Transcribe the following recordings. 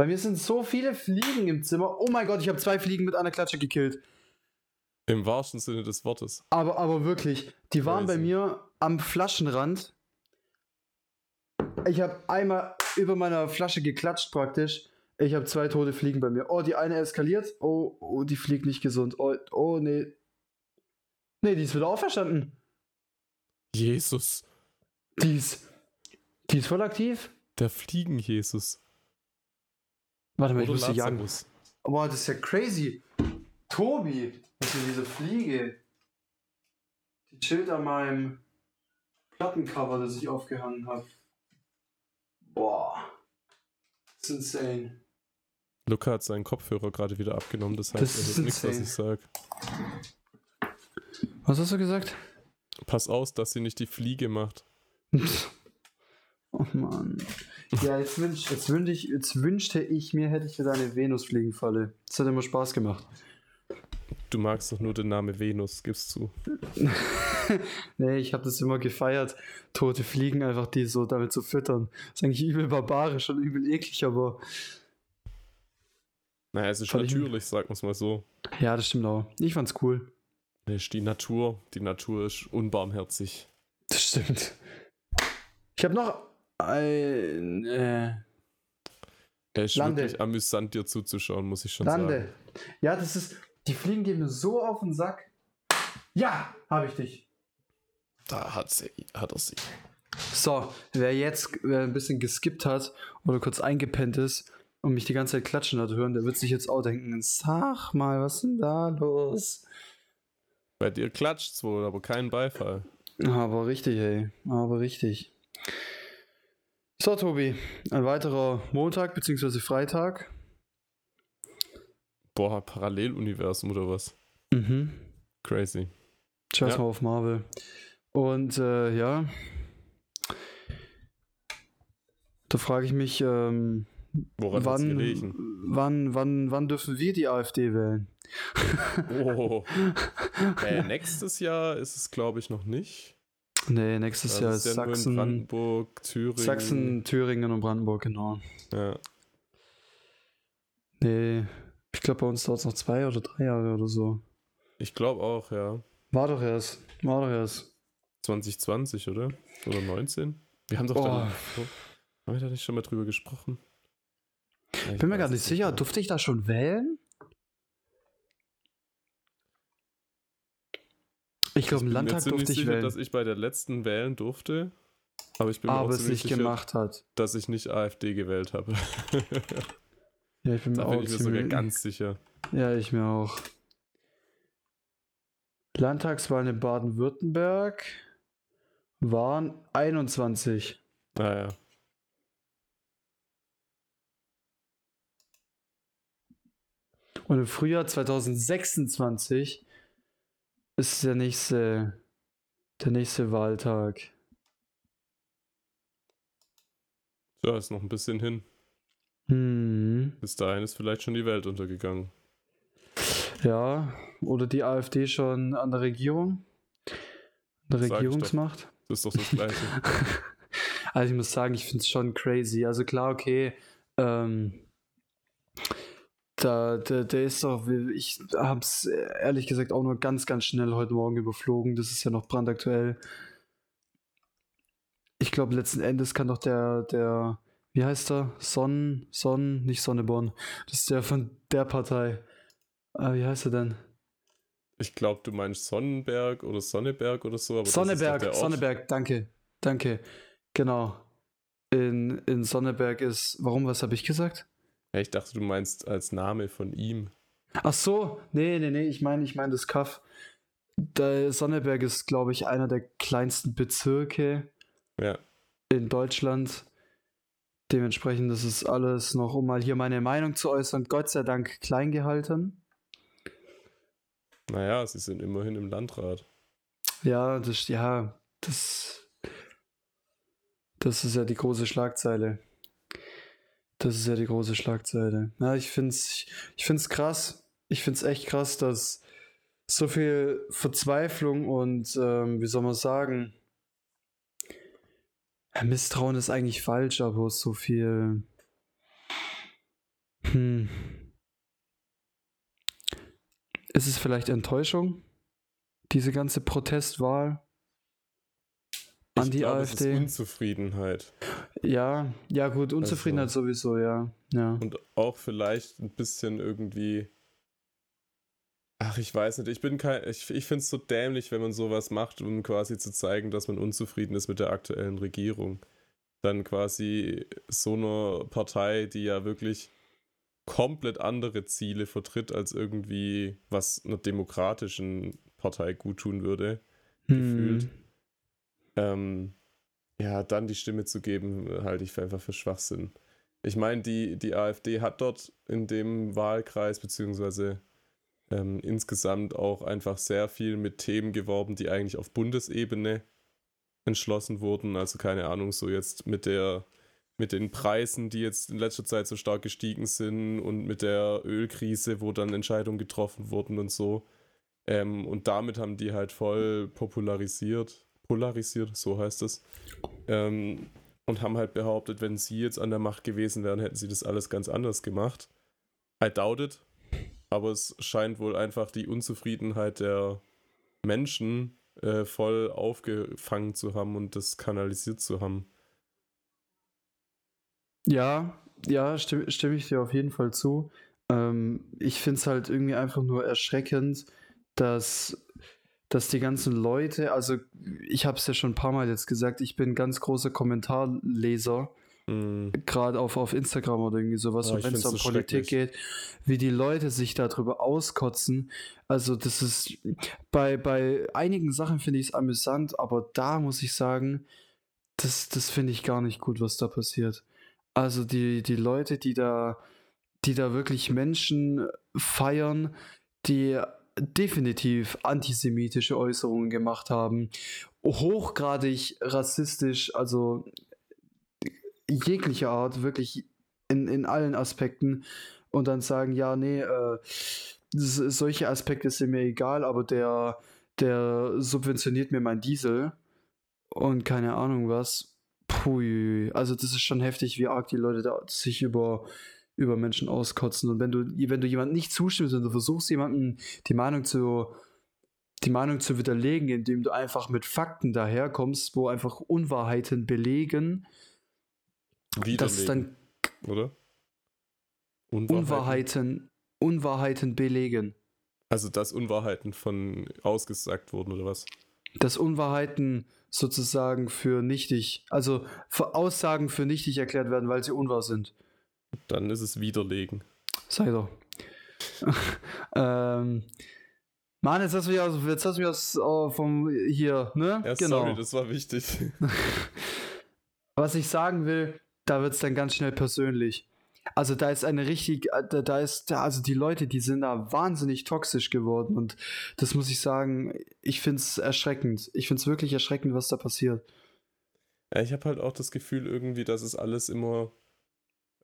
Bei mir sind so viele Fliegen im Zimmer. Oh mein Gott, ich habe zwei Fliegen mit einer Klatsche gekillt. Im wahrsten Sinne des Wortes. Aber, aber wirklich, die waren bei Crazy. mir am Flaschenrand. Ich habe einmal über meiner Flasche geklatscht praktisch. Ich habe zwei tote Fliegen bei mir. Oh, die eine eskaliert. Oh, oh, die fliegt nicht gesund. Oh, oh, nee. Nee, die ist wieder auferstanden. Jesus. Die ist, die ist voll aktiv. Der Fliegen-Jesus. Warte mal, ich muss sie jagen. Lazarus. Boah, das ist ja crazy. Tobi, das ist diese Fliege. Die chillt an meinem Plattencover, das ich aufgehangen habe. Boah. Das ist insane. Luca hat seinen Kopfhörer gerade wieder abgenommen, das heißt, Das er ist hört nichts, was insane. ich sag. Was hast du gesagt? Pass aus, dass sie nicht die Fliege macht. oh Mann. Ja, jetzt, wünsch, jetzt, wünsch ich, jetzt wünschte ich mir, hätte ich wieder eine Venusfliegenfalle. Das hat immer Spaß gemacht. Du magst doch nur den Namen Venus, gibst zu. nee, ich habe das immer gefeiert, tote Fliegen einfach die so damit zu füttern. Das ist eigentlich übel barbarisch und übel eklig, aber Naja, es ist Fand ich- natürlich, sagen wir es mal so. ja, das stimmt auch. Ich fand's cool. Die Natur. Die Natur ist unbarmherzig. Das stimmt. Ich habe noch ein äh, Es ist Lande. wirklich amüsant, dir zuzuschauen, muss ich schon sagen. Lande. Ja, das ist. Die Fliegen gehen mir so auf den Sack. Ja, habe ich dich. Da hat, sie, hat er sie. So, wer jetzt wer ein bisschen geskippt hat oder kurz eingepennt ist und mich die ganze Zeit klatschen hat hören, der wird sich jetzt auch denken: Sag mal, was ist denn da los? Bei dir klatscht's wohl, aber kein Beifall. Aber richtig, ey. Aber richtig. So, Tobi, ein weiterer Montag bzw. Freitag. Boah, Paralleluniversum oder was? Mhm. Crazy. Scheiß Ja. mal auf Marvel. Und äh, ja. Da frage ich mich, ähm, Woran wann, wann, wann, wann dürfen wir die AfD wählen? Oh. äh, nächstes Jahr ist es, glaube ich, noch nicht. Nee, nächstes Das Jahr ist ja Sachsen, Brandenburg, Thüringen. Sachsen, Thüringen und Brandenburg, genau. Ja. Nee, ich glaube, bei uns dauert es noch zwei oder drei Jahre oder so. Ich glaube auch, ja. War doch erst. War doch erst. 2020, oder? Oder 19? Wir haben doch Oh. da, haben wir da nicht schon mal drüber gesprochen? Ja, Bin mir gar nicht sicher. mehr. Durfte ich da schon wählen? Ich glaube, im Landtag durfte ich sicher, wählen. dass ich bei der letzten wählen durfte. Aber ich bin mir auch aber es nicht sicher, gemacht hat. dass ich nicht AfD gewählt habe. Ja, ich bin mir da auch bin ich mir sogar ganz sicher. Ja, ich mir auch. Landtagswahlen in Baden-Württemberg waren 21. Naja. Und im Frühjahr 2026 ist der nächste, der nächste Wahltag. Ja, ist noch ein bisschen hin. Hm. Bis dahin ist vielleicht schon die Welt untergegangen. Ja, oder die AfD schon an der Regierung? An der Sag. Regierungsmacht? Das ist doch das Gleiche. Also ich muss sagen, ich finde es schon crazy. Also klar, okay, ähm, da, der, der ist doch, ich habe es ehrlich gesagt auch nur ganz, ganz schnell heute Morgen überflogen. Das ist ja noch brandaktuell. Ich glaube, letzten Endes kann doch der, der, wie heißt er? Sonn, Sonn, nicht Sonneborn. Das ist der von der Partei. Ah, wie heißt er denn? Ich glaube, du meinst Sonnenberg oder Sonneberg oder so. Aber Sonneberg. Sonneberg, danke, danke. Genau. In, in Sonneberg ist, warum, was habe ich gesagt? Ja, ich dachte, du meinst als Name von ihm. Ach so, nee, nee, nee, ich meine, ich meine das Kaff. Der Sonneberg ist, glaube ich, einer der kleinsten Bezirke Ja. in Deutschland. Dementsprechend ist es alles noch, um mal hier meine Meinung zu äußern, Gott sei Dank klein gehalten. Naja, sie sind immerhin im Landrat. Ja, das, ja, das, das ist ja die große Schlagzeile. Das ist ja die große Schlagzeile. Ja, ich find's, ich find's krass. Ich find's echt krass, dass so viel Verzweiflung und, ähm, wie soll man sagen, Misstrauen ist eigentlich falsch, aber so viel, Hm. Ist es vielleicht Enttäuschung? Diese ganze Protestwahl an Ich die glaube, es AfD? ist Unzufriedenheit. Ja, ja gut, Unzufriedenheit Also- sowieso, ja. ja. Und auch vielleicht ein bisschen irgendwie. Ach, ich weiß nicht. Ich bin kein. Ich, ich finde es so dämlich, wenn man sowas macht, um quasi zu zeigen, dass man unzufrieden ist mit der aktuellen Regierung. Dann quasi so eine Partei, die ja wirklich komplett andere Ziele vertritt, als irgendwie, was einer demokratischen Partei gut tun würde. gefühlt. Hm. ähm, ja, dann die Stimme zu geben, halte ich für einfach für Schwachsinn. Ich meine, die, die AfD hat dort in dem Wahlkreis, beziehungsweise ähm, insgesamt auch einfach sehr viel mit Themen geworben, die eigentlich auf Bundesebene entschlossen wurden. Also keine Ahnung, so jetzt mit der mit den Preisen, die jetzt in letzter Zeit so stark gestiegen sind und mit der Ölkrise, wo dann Entscheidungen getroffen wurden und so. Ähm, und damit haben die halt voll popularisiert, polarisiert, so heißt es. Ähm, und haben halt behauptet, wenn sie jetzt an der Macht gewesen wären, hätten sie das alles ganz anders gemacht. I doubt it. Aber es scheint wohl einfach die Unzufriedenheit der Menschen äh, voll aufgefangen zu haben und das kanalisiert zu haben. Ja, ja, stimme, stimme ich dir auf jeden Fall zu. Ähm, ich finde es halt irgendwie einfach nur erschreckend, dass, dass die ganzen Leute, also ich habe es ja schon ein paar Mal jetzt gesagt, ich bin ganz großer Kommentarleser, Mm, gerade auf, auf Instagram oder irgendwie sowas, Oh, wenn es um so Politik geht, wie die Leute sich darüber auskotzen. Also das ist, bei, bei einigen Sachen finde ich es amüsant, aber da muss ich sagen, das, das finde ich gar nicht gut, was da passiert. Also die, die Leute, die da, die da wirklich Menschen feiern, die definitiv antisemitische Äußerungen gemacht haben, hochgradig rassistisch, also jeglicher Art, wirklich in, in allen Aspekten und dann sagen, ja, nee, äh, solche Aspekte sind mir egal, aber der, der subventioniert mir mein Diesel und keine Ahnung was. Pui, also das ist schon heftig, wie arg die Leute da sich über, über Menschen auskotzen. Und wenn du, wenn du jemandem nicht zustimmst und du versuchst, jemandem die Meinung zu, die Meinung zu widerlegen, indem du einfach mit Fakten daherkommst, wo einfach Unwahrheiten belegen, widerlegen, dann oder? Unwahrheiten, Unwahrheiten belegen. Also, dass Unwahrheiten von ausgesagt wurden, oder was? Dass Unwahrheiten sozusagen für nichtig, also für Aussagen für nichtig erklärt werden, weil sie unwahr sind. Dann ist es widerlegen. Sei doch. ähm, Mann, jetzt hast du mich aus, jetzt hast du mich aus äh, vom hier, ne? Ja, sorry, das war wichtig. Was ich sagen will, da wird es dann ganz schnell persönlich. Also da ist eine richtig, äh, da, ist, also die Leute, die sind da wahnsinnig toxisch geworden und das muss ich sagen, ich finde es erschreckend. Ich finde es wirklich erschreckend, was da passiert. Ja, ich habe halt auch das Gefühl irgendwie, dass es alles immer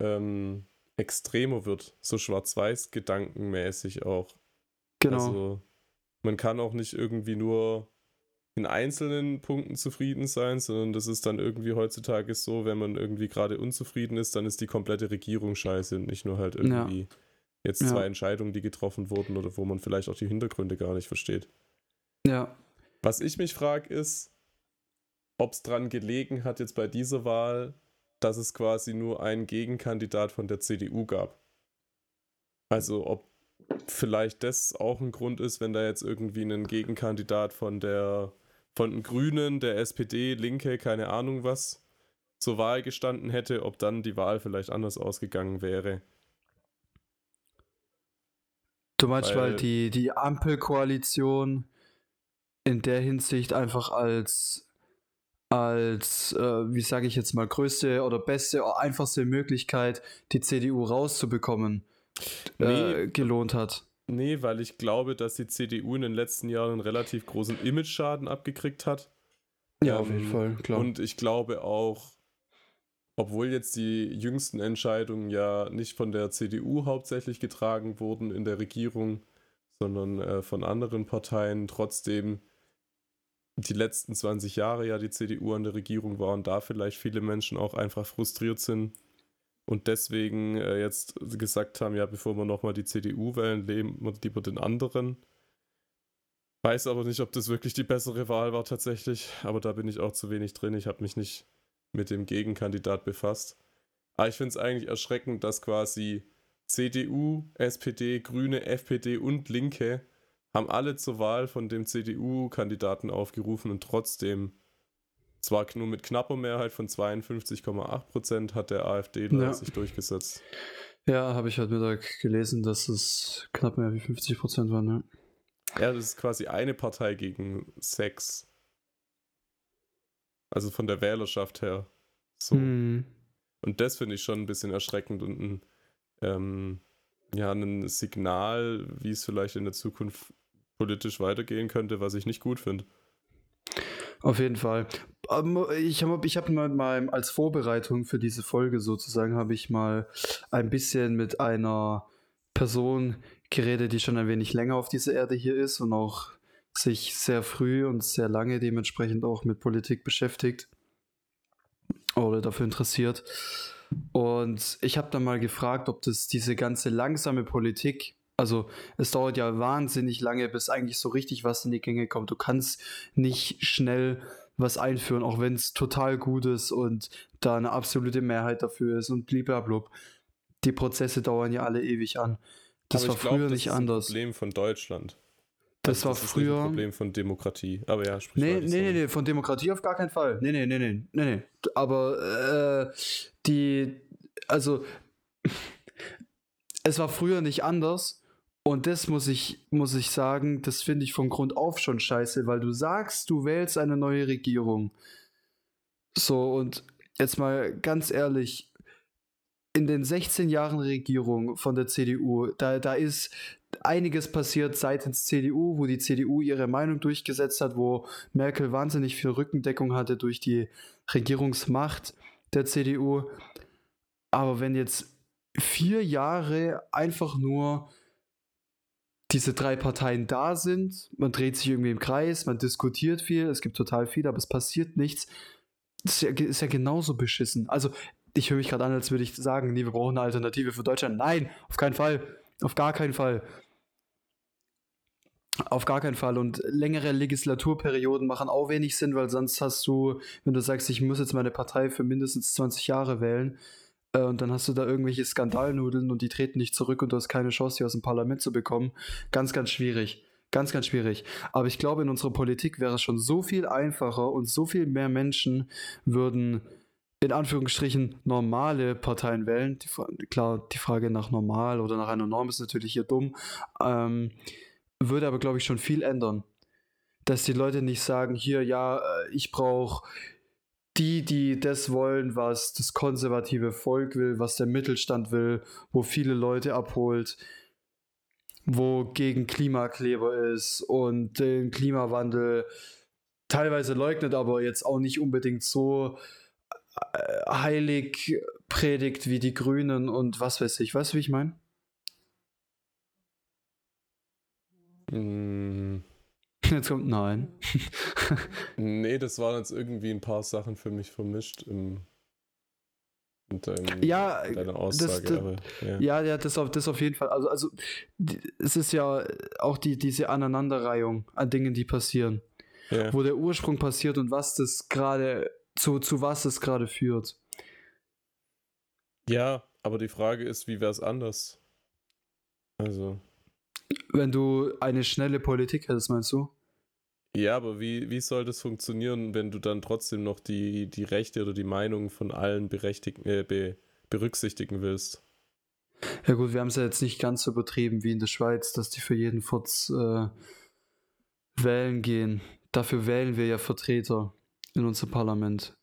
ähm, extremer wird. So schwarz-weiß gedankenmäßig auch. Genau. Also man kann auch nicht irgendwie nur in einzelnen Punkten zufrieden sein, sondern das ist dann irgendwie heutzutage so, wenn man irgendwie gerade unzufrieden ist, dann ist die komplette Regierung scheiße und nicht nur halt irgendwie jetzt Ja. zwei Entscheidungen, die getroffen wurden oder wo man vielleicht auch die Hintergründe gar nicht versteht. ja. Was ich mich frage ist, ob es dran gelegen hat jetzt bei dieser Wahl, dass es quasi nur einen Gegenkandidat von der CDU gab. Also ob vielleicht das auch ein Grund ist, wenn da jetzt irgendwie ein Gegenkandidat von der von den Grünen, der SPD, Linke, keine Ahnung was, zur Wahl gestanden hätte, ob dann die Wahl vielleicht anders ausgegangen wäre. Du meinst, weil, Weil- die, die Ampelkoalition in der Hinsicht einfach als, als äh, wie sage ich jetzt mal, größte oder beste oder einfachste Möglichkeit, die CDU rauszubekommen, äh, Nee. gelohnt hat. Nee, weil ich glaube, dass die CDU in den letzten Jahren einen relativ großen Image-Schaden abgekriegt hat. Ja, auf Ähm, jeden Fall, klar. Und ich glaube auch, obwohl jetzt die jüngsten Entscheidungen ja nicht von der CDU hauptsächlich getragen wurden in der Regierung, sondern äh, von anderen Parteien, trotzdem die letzten 20 Jahre ja die CDU an der Regierung war und da vielleicht viele Menschen auch einfach frustriert sind, und deswegen äh, jetzt gesagt haben, ja, bevor wir nochmal die CDU wählen, leben wir lieber den anderen. Weiß aber nicht, ob das wirklich die bessere Wahl war tatsächlich, aber da bin ich auch zu wenig drin. Ich habe mich nicht mit dem Gegenkandidat befasst. Aber ich finde es eigentlich erschreckend, dass quasi CDU, SPD, Grüne, FPD und Linke haben alle zur Wahl von dem CDU-Kandidaten aufgerufen und trotzdem zwar nur mit knapper Mehrheit von 52,8% hat der AfD ja. sich durchgesetzt. Ja, habe ich heute Mittag gelesen, dass es knapp mehr wie 50 waren. Ja. ja, das ist quasi eine Partei gegen sechs. Also von der Wählerschaft her. So. Hm. Und das finde ich schon ein bisschen erschreckend und ein, ähm, ja, ein Signal, wie es vielleicht in der Zukunft politisch weitergehen könnte, was ich nicht gut finde. Auf jeden Fall. Ähm, ich habe ich hab mal, mal als Vorbereitung für diese Folge sozusagen, habe ich mal ein bisschen mit einer Person geredet, die schon ein wenig länger auf dieser Erde hier ist und auch sich sehr früh und sehr lange dementsprechend auch mit Politik beschäftigt oder dafür interessiert. Und ich habe dann mal gefragt, ob das diese ganze langsame Politik, also es dauert ja wahnsinnig lange, bis eigentlich so richtig was in die Gänge kommt. Du kannst nicht schnell was einführen, auch wenn es total gut ist und da eine absolute Mehrheit dafür ist und blablabla. Die Prozesse dauern ja alle ewig an. Das Aber war glaub, früher das nicht anders. Das ist ein Problem von Deutschland. Das, also, das war früher. ein Problem von Demokratie. Aber ja, sprich Nee, nee, nee, nee, von Demokratie auf gar keinen Fall. Nee, nee, nee, nee, nee, nee. Aber äh, die, also, es war früher nicht anders. Und das muss ich, muss ich sagen, das finde ich von Grund auf schon scheiße, weil du sagst, du wählst eine neue Regierung. So, und jetzt mal ganz ehrlich, in den 16 Jahren Regierung von der CDU, da, da ist einiges passiert seitens CDU, wo die CDU ihre Meinung durchgesetzt hat, wo Merkel wahnsinnig viel Rückendeckung hatte durch die Regierungsmacht der CDU. Aber wenn jetzt vier Jahre einfach nur diese drei Parteien da sind, man dreht sich irgendwie im Kreis, man diskutiert viel, es gibt total viel, aber es passiert nichts, das ist ja, ist ja genauso beschissen. Also ich höre mich gerade an, als würde ich sagen, nee, wir brauchen eine Alternative für Deutschland. Nein, auf keinen Fall. Auf gar keinen Fall. Auf gar keinen Fall. Und längere Legislaturperioden machen auch wenig Sinn, weil sonst hast du, wenn du sagst, ich muss jetzt meine Partei für mindestens 20 Jahre wählen, äh, und dann hast du da irgendwelche Skandalnudeln und die treten nicht zurück und du hast keine Chance, die aus dem Parlament zu bekommen. Ganz, ganz schwierig. Ganz, ganz schwierig. Aber ich glaube, in unserer Politik wäre es schon so viel einfacher und so viel mehr Menschen würden in Anführungsstrichen normale Parteien wählen. Die, klar, die Frage nach normal oder nach einer Norm ist natürlich hier dumm. Ähm, würde aber, glaube ich, schon viel ändern. Dass die Leute nicht sagen, hier, ja, äh, ich brauche die, die das wollen, was das konservative Volk will, was der Mittelstand will, wo viele Leute abholt, wo gegen Klimakleber ist und den Klimawandel teilweise leugnet, aber jetzt auch nicht unbedingt so äh, heilig predigt wie die Grünen und was weiß ich. Weißt du, wie ich meine? Mm. Jetzt kommt nein. nee, das waren jetzt irgendwie ein paar Sachen für mich vermischt im, in, deinem, ja, in deiner Aussage. Das, das, ja. ja, ja, das, auf, das auf jeden Fall. Also, also es ist ja auch die, diese Aneinanderreihung an Dingen, die passieren. Ja. Wo der Ursprung passiert und was das gerade, zu, zu was es gerade führt. Ja, aber die Frage ist, wie wäre es anders? Also. Wenn du eine schnelle Politik hättest, meinst du? Ja, aber wie, wie soll das funktionieren, wenn du dann trotzdem noch die, die Rechte oder die Meinung von allen äh, be, berücksichtigen willst? Ja gut, wir haben es ja jetzt nicht ganz so übertrieben wie in der Schweiz, dass die für jeden Furz äh, wählen gehen. Dafür wählen wir ja Vertreter in unser Parlament.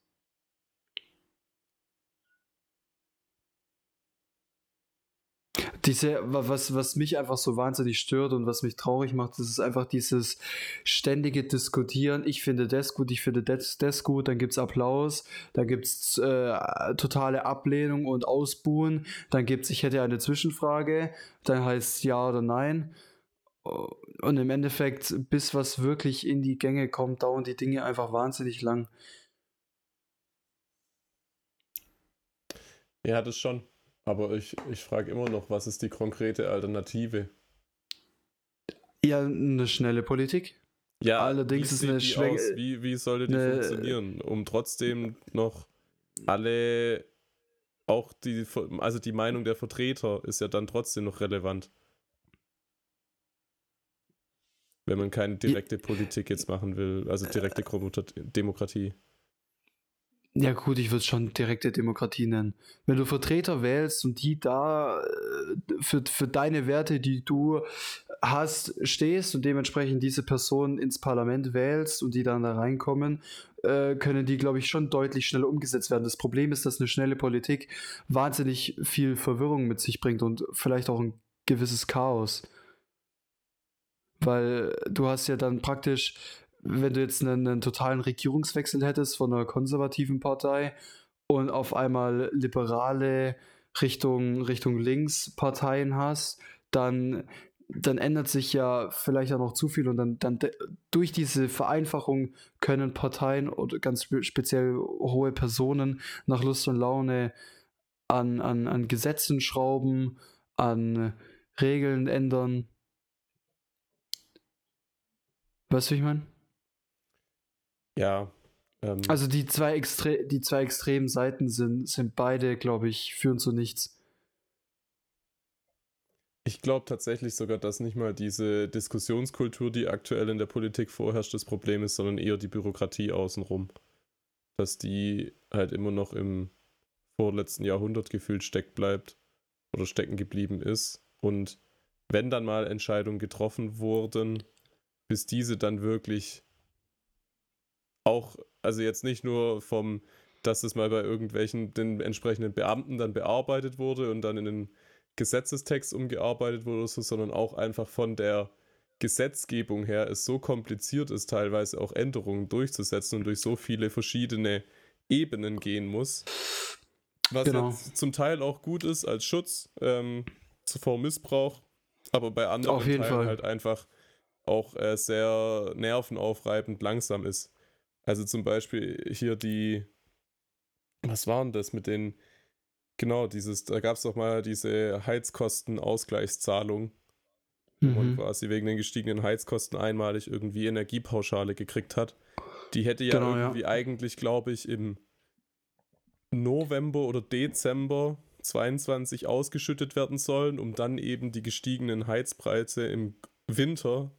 Diese, was, was mich einfach so wahnsinnig stört und was mich traurig macht, das ist einfach dieses ständige Diskutieren. Ich finde das gut, ich finde das, das gut, dann gibt es Applaus, dann gibt es äh, totale Ablehnung und Ausbuhen, dann gibt es, ich hätte eine Zwischenfrage, dann heißt ja oder nein. Und im Endeffekt, bis was wirklich in die Gänge kommt, dauern die Dinge einfach wahnsinnig lang. Ja, das schon. Aber ich, ich frage immer noch, was ist die konkrete Alternative? Ja, eine schnelle Politik. Ja, allerdings ist eine Schwäche. aus? Wie, wie sollte die eine- funktionieren, um trotzdem noch alle, auch die, also die Meinung der Vertreter ist ja dann trotzdem noch relevant. Wenn man keine direkte Politik jetzt machen will, also direkte Demokratie. Ja, gut, ich würde es schon direkte Demokratie nennen. Wenn du Vertreter wählst und die da äh, für, für deine Werte, die du hast, stehst und dementsprechend diese Person ins Parlament wählst und die dann da reinkommen, äh, können die, glaube ich, schon deutlich schneller umgesetzt werden. Das Problem ist, dass eine schnelle Politik wahnsinnig viel Verwirrung mit sich bringt und vielleicht auch ein gewisses Chaos. Weil du hast ja dann praktisch wenn du jetzt einen, einen, totalen Regierungswechsel hättest von einer konservativen Partei und auf einmal liberale Richtung, Richtung links Parteien hast, dann, dann ändert sich ja vielleicht auch noch zu viel und dann, dann durch diese Vereinfachung können Parteien oder ganz speziell hohe Personen nach Lust und Laune an, an, an Gesetzen schrauben, an Regeln ändern. Weißt du, wie ich meine? Ja. Ähm, also die zwei, extre die zwei extremen Seiten sind, sind beide, glaube ich, führen zu nichts. Ich glaube tatsächlich sogar, dass nicht mal diese Diskussionskultur, die aktuell in der Politik vorherrscht, das Problem ist, sondern eher die Bürokratie außenrum. Dass die halt immer noch im vorletzten Jahrhundert gefühlt steckt bleibt oder stecken geblieben ist. Und wenn dann mal Entscheidungen getroffen wurden, bis diese dann wirklich auch, also jetzt nicht nur vom, dass es mal bei irgendwelchen, den entsprechenden Beamten dann bearbeitet wurde und dann in den Gesetzestext umgearbeitet wurde, so, sondern auch einfach von der Gesetzgebung her es so kompliziert ist, teilweise auch Änderungen durchzusetzen und durch so viele verschiedene Ebenen gehen muss. Was genau. jetzt zum Teil auch gut ist als Schutz ähm, vor Missbrauch, aber bei anderen Auf jeden Teilen Fall. halt einfach auch äh, sehr nervenaufreibend langsam ist. Also zum Beispiel hier die, was waren das mit den, genau, dieses, da gab es doch mal diese Heizkostenausgleichszahlung, wo man Mhm. quasi wegen den gestiegenen Heizkosten einmalig irgendwie Energiepauschale gekriegt hat. Die hätte ja Genau, ja. irgendwie eigentlich, glaube ich, im November oder Dezember 22 ausgeschüttet werden sollen, um dann eben die gestiegenen Heizpreise im Winter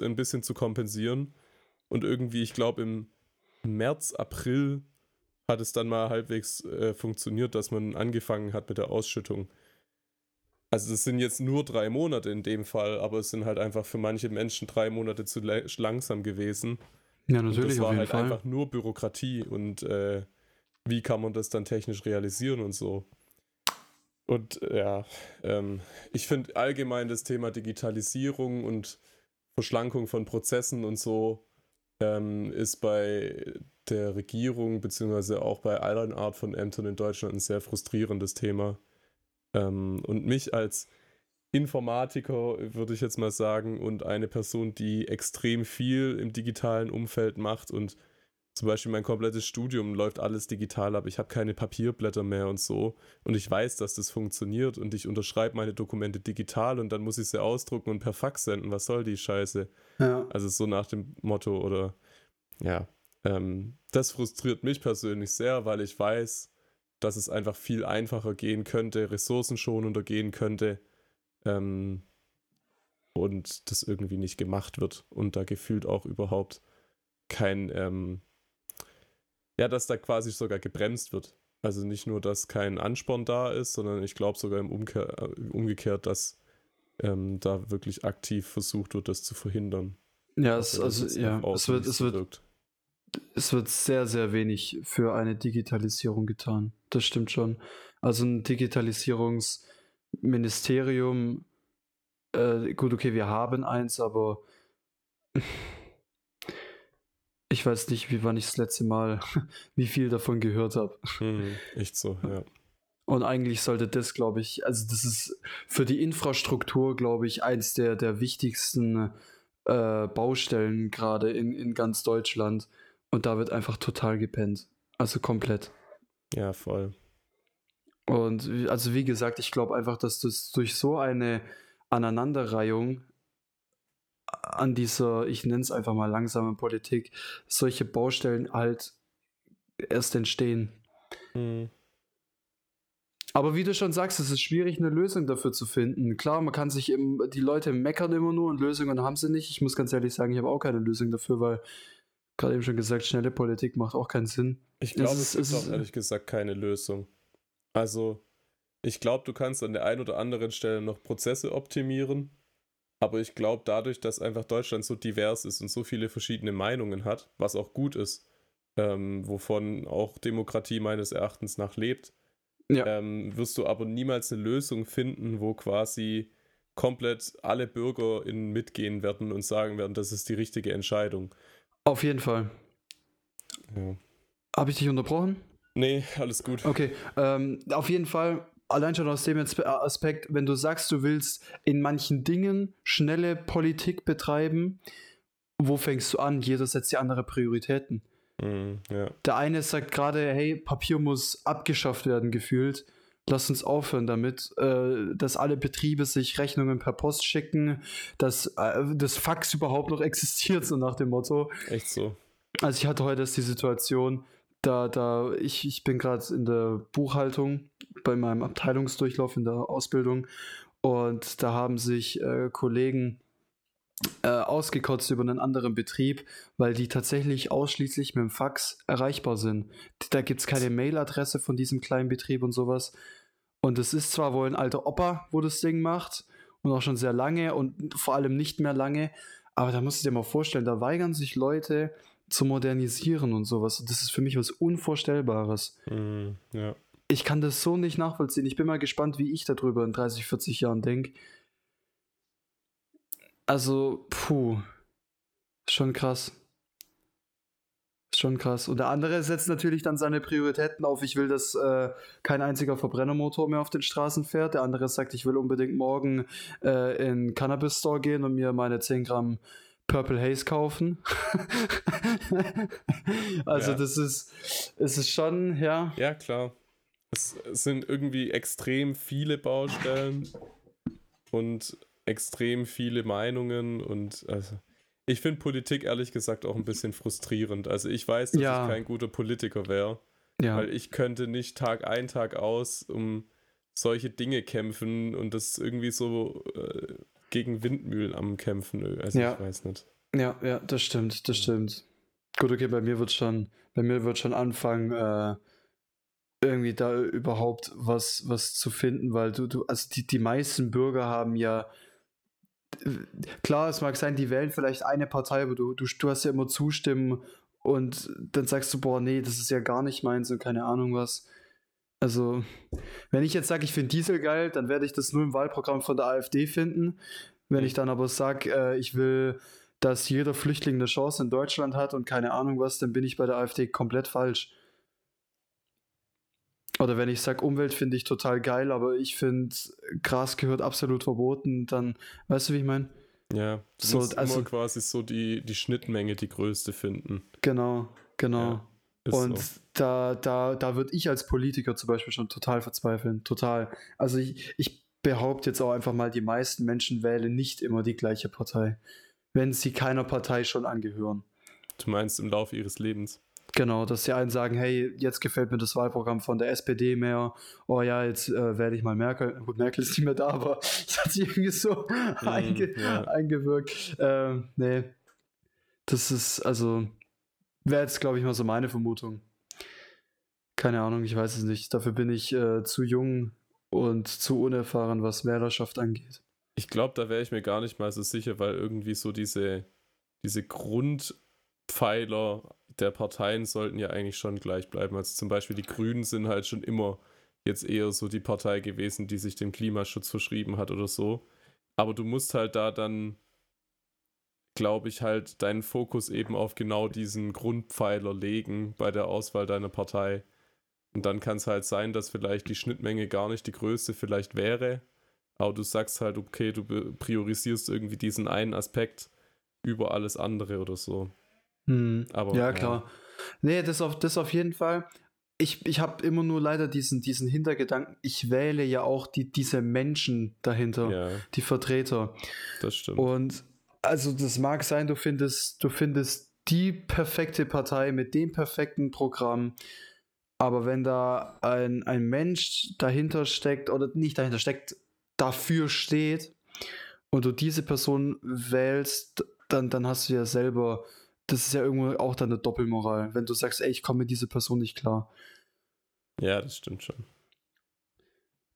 ein bisschen zu kompensieren. Und irgendwie, ich glaube, im März, April hat es dann mal halbwegs äh, funktioniert, dass man angefangen hat mit der Ausschüttung. Also das sind jetzt nur drei Monate in dem Fall, aber es sind halt einfach für manche Menschen drei Monate zu langsam gewesen. Ja, Und natürlich, das war halt Fall. einfach nur Bürokratie und äh, wie kann man das dann technisch realisieren und so. Und ja, ähm, ich finde allgemein das Thema Digitalisierung und Verschlankung von Prozessen und so ähm, ist bei der Regierung beziehungsweise auch bei allen Art von Ämtern in Deutschland ein sehr frustrierendes Thema. Ähm, und mich als Informatiker, würde ich jetzt mal sagen, und eine Person, die extrem viel im digitalen Umfeld macht und zum Beispiel mein komplettes Studium läuft alles digital ab. Ich habe keine Papierblätter mehr und so. Und ich weiß, dass das funktioniert und ich unterschreibe meine Dokumente digital und dann muss ich sie ausdrucken und per Fax senden. Was soll die Scheiße? Ja. Also so nach dem Motto oder ja, ähm, das frustriert mich persönlich sehr, weil ich weiß, dass es einfach viel einfacher gehen könnte, ressourcenschonender gehen könnte ähm, und das irgendwie nicht gemacht wird und da gefühlt auch überhaupt kein, ähm, ja, dass da quasi sogar gebremst wird. Also nicht nur, dass kein Ansporn da ist, sondern ich glaube sogar im Umkehr, äh, umgekehrt, dass ähm, da wirklich aktiv versucht wird, das zu verhindern. Ja, es, also, ja, es wird, es wird, wirkt. es wird sehr, sehr wenig für eine Digitalisierung getan. Das stimmt schon. Also ein Digitalisierungsministerium, äh, gut, okay, wir haben eins, aber ich weiß nicht, wie wann ich das letzte Mal, wie viel davon gehört habe. Mhm, echt so, ja. Und eigentlich sollte das, glaube ich, also das ist für die Infrastruktur, glaube ich, eins der, der wichtigsten äh, Baustellen gerade in, in ganz Deutschland. Und da wird einfach total gepennt. Also komplett. Ja, voll. Und also wie gesagt, ich glaube einfach, dass das durch so eine Aneinanderreihung an dieser, ich nenne es einfach mal langsame Politik, solche Baustellen halt erst entstehen. Mhm. Aber wie du schon sagst, es ist schwierig, eine Lösung dafür zu finden. Klar, man kann sich im, die Leute meckern immer nur und Lösungen haben sie nicht. Ich muss ganz ehrlich sagen, ich habe auch keine Lösung dafür, weil gerade eben schon gesagt, schnelle Politik macht auch keinen Sinn. Ich glaube, es, es gibt auch ehrlich gesagt keine Lösung. Also, ich glaube, du kannst an der einen oder anderen Stelle noch Prozesse optimieren, aber ich glaube, dadurch, dass einfach Deutschland so divers ist und so viele verschiedene Meinungen hat, was auch gut ist, ähm, wovon auch Demokratie meines Erachtens nach lebt, ja. ähm, wirst du aber niemals eine Lösung finden, wo quasi komplett alle Bürger in mitgehen werden und sagen werden, das ist die richtige Entscheidung. Auf jeden Fall. Ja. Habe ich dich unterbrochen? Nee, alles gut. Okay, ähm, auf jeden Fall, allein schon aus dem Aspekt, wenn du sagst, du willst in manchen Dingen schnelle Politik betreiben, wo fängst du an? Jeder setzt ja andere Prioritäten. Mm, ja. Der eine sagt gerade, hey, Papier muss abgeschafft werden, gefühlt. Lass uns aufhören damit, äh, dass alle Betriebe sich Rechnungen per Post schicken, dass äh, das Fax überhaupt noch existiert, so nach dem Motto. Echt so. Also ich hatte heute erst die Situation, da, da, ich, ich bin gerade in der Buchhaltung bei meinem Abteilungsdurchlauf in der Ausbildung und da haben sich äh, Kollegen äh, ausgekotzt über einen anderen Betrieb, weil die tatsächlich ausschließlich mit dem Fax erreichbar sind. Da gibt es keine Mailadresse von diesem kleinen Betrieb und sowas. Und es ist zwar wohl ein alter Opa, wo das Ding macht, und auch schon sehr lange und vor allem nicht mehr lange, aber da musst du dir mal vorstellen, da weigern sich Leute zu modernisieren und sowas. Das ist für mich was Unvorstellbares. Mm, ja. Ich kann das so nicht nachvollziehen. Ich bin mal gespannt, wie ich darüber in 30, 40 Jahren denke. Also, puh. Schon krass. Schon krass. Und der andere setzt natürlich dann seine Prioritäten auf. Ich will, dass äh, kein einziger Verbrennermotor mehr auf den Straßen fährt. Der andere sagt, ich will unbedingt morgen äh, in Cannabis Store gehen und mir meine 10 Gramm Purple Haze kaufen. also, ja. das ist, es ist schon, ja. Ja, klar. Es sind irgendwie extrem viele Baustellen und extrem viele Meinungen und also, ich finde Politik ehrlich gesagt auch ein bisschen frustrierend. Also ich weiß, dass ja. ich kein guter Politiker wäre, ja. weil ich könnte nicht Tag ein, Tag aus um solche Dinge kämpfen und das irgendwie so äh, gegen Windmühlen am Kämpfen. Also ja. ich weiß nicht. Ja, ja, das stimmt, das stimmt. Gut, okay, bei mir wird schon, bei mir wird schon anfangen, äh, irgendwie da überhaupt was, was zu finden, weil du, du, also die, die meisten Bürger haben ja klar, es mag sein, die wählen vielleicht eine Partei, aber du, du, du hast ja immer Zustimmen und dann sagst du, boah, nee, das ist ja gar nicht meins und keine Ahnung was. Also, wenn ich jetzt sage, ich finde Diesel geil, dann werde ich das nur im Wahlprogramm von der AfD finden. Wenn ich dann aber sage, äh, ich will, dass jeder Flüchtling eine Chance in Deutschland hat und keine Ahnung was, dann bin ich bei der AfD komplett falsch. Oder wenn ich sage, Umwelt finde ich total geil, aber ich finde, Gras gehört absolut verboten, dann, weißt du, wie ich meine? Ja, du so, musst also, immer quasi so die, die Schnittmenge die größte finden. Genau, genau. Ja, und so. Da, da, da würde ich als Politiker zum Beispiel schon total verzweifeln. Total. Also ich, ich behaupte jetzt auch einfach mal, die meisten Menschen wählen nicht immer die gleiche Partei, wenn sie keiner Partei schon angehören. Du meinst im Laufe ihres Lebens? Genau, dass die einen sagen, hey, jetzt gefällt mir das Wahlprogramm von der SPD mehr. Oh ja, jetzt äh, werde ich mal Merkel. Gut, Merkel ist nicht mehr da, aber es hat sich irgendwie so mm, einge ja. eingewirkt. Ähm, nee, das ist, also, wäre jetzt, glaube ich, mal so meine Vermutung. Keine Ahnung, ich weiß es nicht. Dafür bin ich äh, zu jung und zu unerfahren, was Wählerschaft angeht. Ich glaube, da wäre ich mir gar nicht mal so sicher, weil irgendwie so diese, diese Grundpfeiler der Parteien sollten ja eigentlich schon gleich bleiben. Also zum Beispiel die Grünen sind halt schon immer jetzt eher so die Partei gewesen, die sich dem Klimaschutz verschrieben hat oder so. Aber du musst halt da dann, glaube ich, halt deinen Fokus eben auf genau diesen Grundpfeiler legen bei der Auswahl deiner Partei. Und dann kann es halt sein, dass vielleicht die Schnittmenge gar nicht die größte vielleicht wäre. Aber du sagst halt, okay, du priorisierst irgendwie diesen einen Aspekt über alles andere oder so. Hm. Aber, ja, klar. Ja. Nee, das auf, das auf jeden Fall. ich, ich habe immer nur leider diesen, diesen Hintergedanken, ich wähle ja auch die, diese Menschen dahinter, Ja, die Vertreter. das stimmt. Und also das mag sein, du findest, du findest die perfekte Partei mit dem perfekten Programm, aber wenn da ein, ein Mensch dahinter steckt oder nicht dahinter steckt, dafür steht und du diese Person wählst, dann, dann hast du ja selber, das ist ja irgendwo auch dann eine Doppelmoral, wenn du sagst, ey, ich komme mit dieser Person nicht klar. ja, das stimmt schon.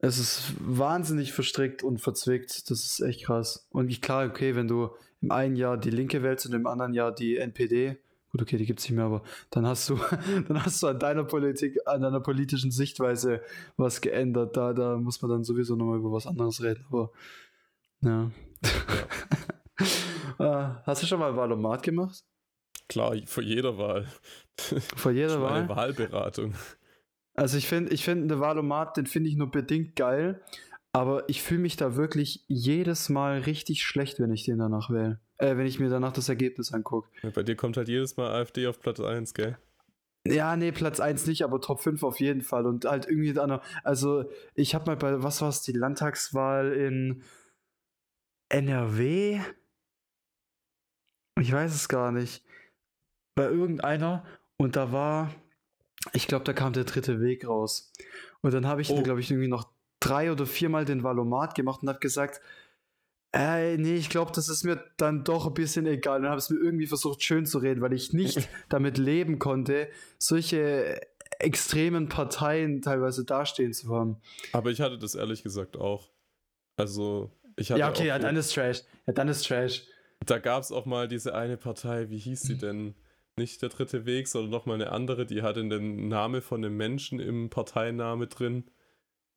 Es ist wahnsinnig verstrickt und verzwickt. Das ist echt krass. Und ich, klar, okay, wenn du im einen Jahr die Linke wählst und im anderen Jahr die NPD, gut, okay, die gibt es nicht mehr, aber dann hast du, dann hast du an deiner Politik, an deiner politischen Sichtweise was geändert. Da, da muss man dann sowieso nochmal über was anderes reden. Aber ja. Ah, hast du schon mal Wahlomat gemacht? Klar, vor jeder Wahl. Vor jeder Schon Wahl? eine Wahlberatung. Also ich finde, ich finde eine Valomat, den finde ich nur bedingt geil, aber ich fühle mich da wirklich jedes Mal richtig schlecht, wenn ich den danach wähle. Äh, wenn ich mir danach das Ergebnis angucke. Ja, Bei dir kommt halt jedes Mal AfD auf Platz 1, gell? Ja, nee, Platz 1 nicht, aber Top 5 auf jeden Fall. Und halt irgendwie also ich habe mal bei, was war es, die Landtagswahl in NRW? Ich weiß es gar nicht. Bei irgendeiner und da war, ich glaube, da kam der dritte Weg raus. Und dann habe ich, Oh. glaube ich, irgendwie noch drei oder viermal den Valomat gemacht und habe gesagt, äh, nee, ich glaube, das ist mir dann doch ein bisschen egal. Und habe es mir irgendwie versucht, schön zu reden, weil ich nicht damit leben konnte, solche extremen Parteien teilweise dastehen zu haben. Aber ich hatte das ehrlich gesagt auch. Also, ich hatte Ja, okay, ja, dann ist Trash. Ja, dann ist Trash. Da gab es auch mal diese eine Partei, wie hieß sie denn? Nicht der dritte Weg, sondern nochmal eine andere, die hatte den Name von einem Menschen im Parteiname drin.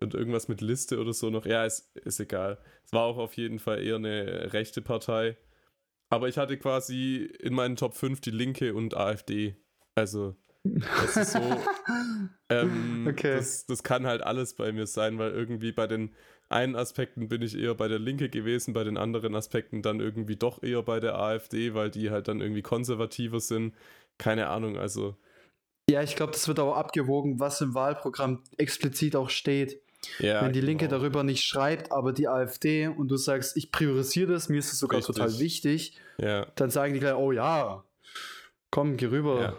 Und irgendwas mit Liste oder so noch. Ja, ist, ist egal. Es war auch auf jeden Fall eher eine rechte Partei. Aber ich hatte quasi in meinen Top 5 die Linke und AfD. Also, das ist so. Ähm, Okay. das, das kann halt alles bei mir sein, weil irgendwie bei den einen Aspekten bin ich eher bei der Linke gewesen, bei den anderen Aspekten dann irgendwie doch eher bei der AfD, weil die halt dann irgendwie konservativer sind. Keine Ahnung, also Ja, ich glaube, das wird auch abgewogen, was im Wahlprogramm explizit auch steht. Ja. Wenn die Linke genau. darüber nicht schreibt, aber die AfD und du sagst, ich priorisiere das, mir ist es sogar Richtig. total wichtig, Ja, dann sagen die gleich, oh ja, komm, geh rüber. Ja.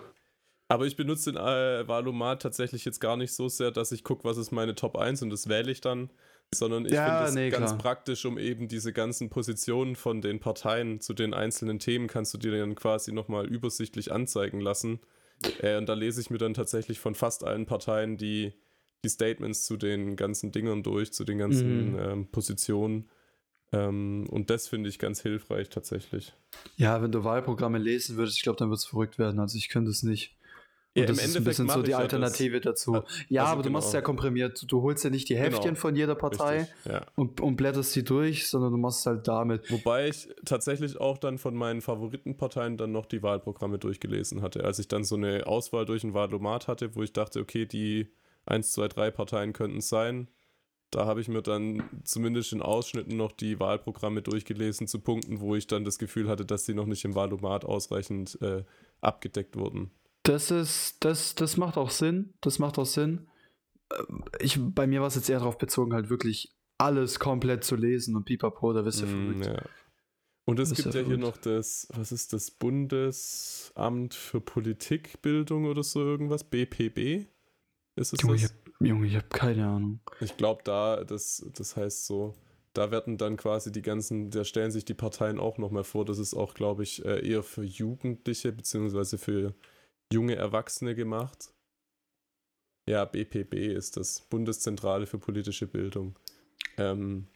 Aber ich benutze den äh, Valomat tatsächlich jetzt gar nicht so sehr, dass ich gucke, was ist meine Top 1 und das wähle ich dann, sondern ich finde es nee, ganz klar. praktisch, um eben diese ganzen Positionen von den Parteien zu den einzelnen Themen kannst du dir dann quasi nochmal übersichtlich anzeigen lassen. Äh, und da lese ich mir dann tatsächlich von fast allen Parteien die, die Statements zu den ganzen Dingern durch, zu den ganzen Mhm. ähm, Positionen. Ähm, und das finde ich ganz hilfreich tatsächlich. Ja, wenn du Wahlprogramme lesen würdest, ich glaube, dann wird es verrückt werden. Also ich könnte es nicht. Und Ja, das ist ein bisschen so die ich ja Alternative dazu. Also Ja, aber du machst es genau. ja komprimiert. Du- Du holst ja nicht die Heftchen Genau. von jeder. Partei Richtig, ja. und, und blätterst die durch, sondern du machst es halt damit. Wobei ich tatsächlich auch dann von meinen Favoritenparteien dann noch die Wahlprogramme durchgelesen hatte. Als ich dann so eine Auswahl durch ein Wahlomat hatte, wo ich dachte, okay, die 1, 2, 3 Parteien könnten es sein. Da habe ich mir dann zumindest in Ausschnitten noch die Wahlprogramme durchgelesen zu Punkten, wo ich dann das Gefühl hatte, dass sie noch nicht im Wahlomat ausreichend äh, abgedeckt wurden. Das ist, das, das macht auch Sinn. Das macht auch Sinn. Ähm, Ich, bei mir war es jetzt eher darauf bezogen, halt wirklich alles komplett zu lesen und pipapo, da wirst du Mm, verrückt. ja. Und es gibt ja ja hier noch das, was ist das, Bundesamt für Politikbildung oder so irgendwas, BPB? Ist es Junge, das? ich hab, Junge, ich habe keine Ahnung. Ich glaube, da, das, das heißt so, da werden dann quasi die ganzen, da stellen sich die Parteien auch nochmal vor. Das ist auch, glaube ich, äh, eher für Jugendliche beziehungsweise für junge Erwachsene gemacht. Ja, BPB ist das, Bundeszentrale für politische Bildung. Ähm,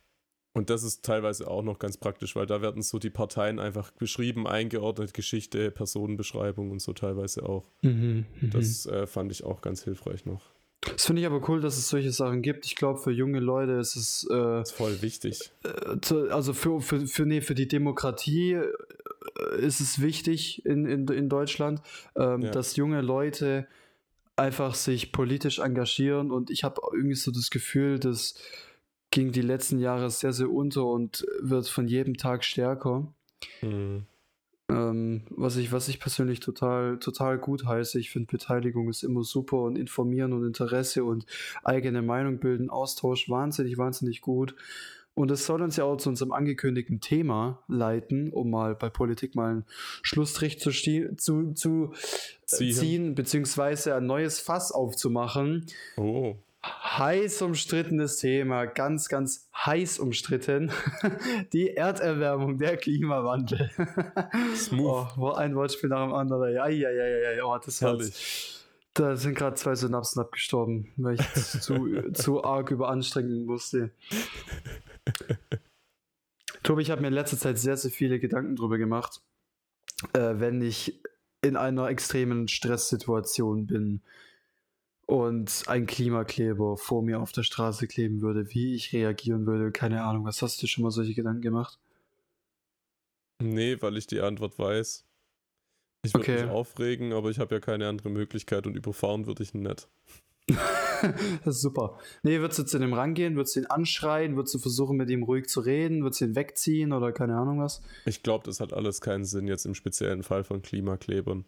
und das ist teilweise auch noch ganz praktisch, weil da werden so die Parteien einfach beschrieben, eingeordnet, Geschichte, Personenbeschreibung und so teilweise auch. Mhm, mhm. Das äh, fand ich auch ganz hilfreich noch. Das finde ich aber cool, dass es solche Sachen gibt. Ich glaube, für junge Leute ist es, äh, Das ist voll wichtig. äh, zu, also für, für, für, nee, für die Demokratie äh, ist es wichtig in, in, in Deutschland, ähm, Ja. dass junge Leute einfach sich politisch engagieren und ich habe irgendwie so das Gefühl, das ging die letzten Jahre sehr, sehr unter und wird von jedem Tag stärker. Mhm. Ähm, was, ich, was ich persönlich total, total gut heiße. Ich finde, Beteiligung ist immer super und informieren und Interesse und eigene Meinung bilden, Austausch wahnsinnig, wahnsinnig gut. Und es soll uns ja auch zu unserem angekündigten Thema leiten, um mal bei Politik mal einen Schlussstrich zu, zu, zu ziehen. ziehen, beziehungsweise ein neues Fass aufzumachen. Oh heiß umstrittenes Thema, ganz, ganz heiß umstritten. Die Erderwärmung, der Klimawandel. Smooth. Oh, ein Wortspiel nach dem anderen. Ja, ja, ja, ja, ja. Oh, das Herrlich. Da sind gerade zwei Synapsen abgestorben, weil ich zu, zu arg überanstrengen musste. Tobi, ich habe mir in letzter Zeit sehr, sehr viele Gedanken darüber gemacht, äh, wenn ich in einer extremen Stresssituation bin und ein Klimakleber vor mir auf der Straße kleben würde, wie ich reagieren würde, keine Ahnung. Was hast du schon mal solche Gedanken gemacht? Nee, weil ich die Antwort weiß. Ich würde okay. mich aufregen, aber ich habe ja keine andere Möglichkeit und überfahren würde ich ihn nicht. das ist super. Nee, würdest du zu dem rangehen? Würdest du ihn anschreien? Würdest du versuchen, mit ihm ruhig zu reden? Würdest du ihn wegziehen oder keine Ahnung was? Ich glaube, das hat alles keinen Sinn jetzt im speziellen Fall von Klimaklebern.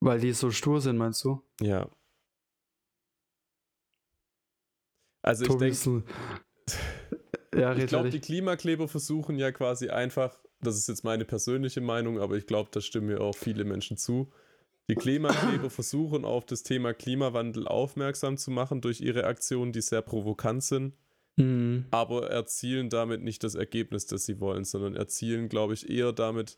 Weil die so stur sind, meinst du? Ja. Also ich denke, ja, ich glaube, die Klimakleber versuchen ja quasi einfach, das ist jetzt meine persönliche Meinung, aber ich glaube, da stimmen mir auch viele Menschen zu. Die Klimakleber versuchen auf das Thema Klimawandel aufmerksam zu machen durch ihre Aktionen, die sehr provokant sind, mhm. aber erzielen damit nicht das Ergebnis, das sie wollen, sondern erzielen, glaube ich, eher damit,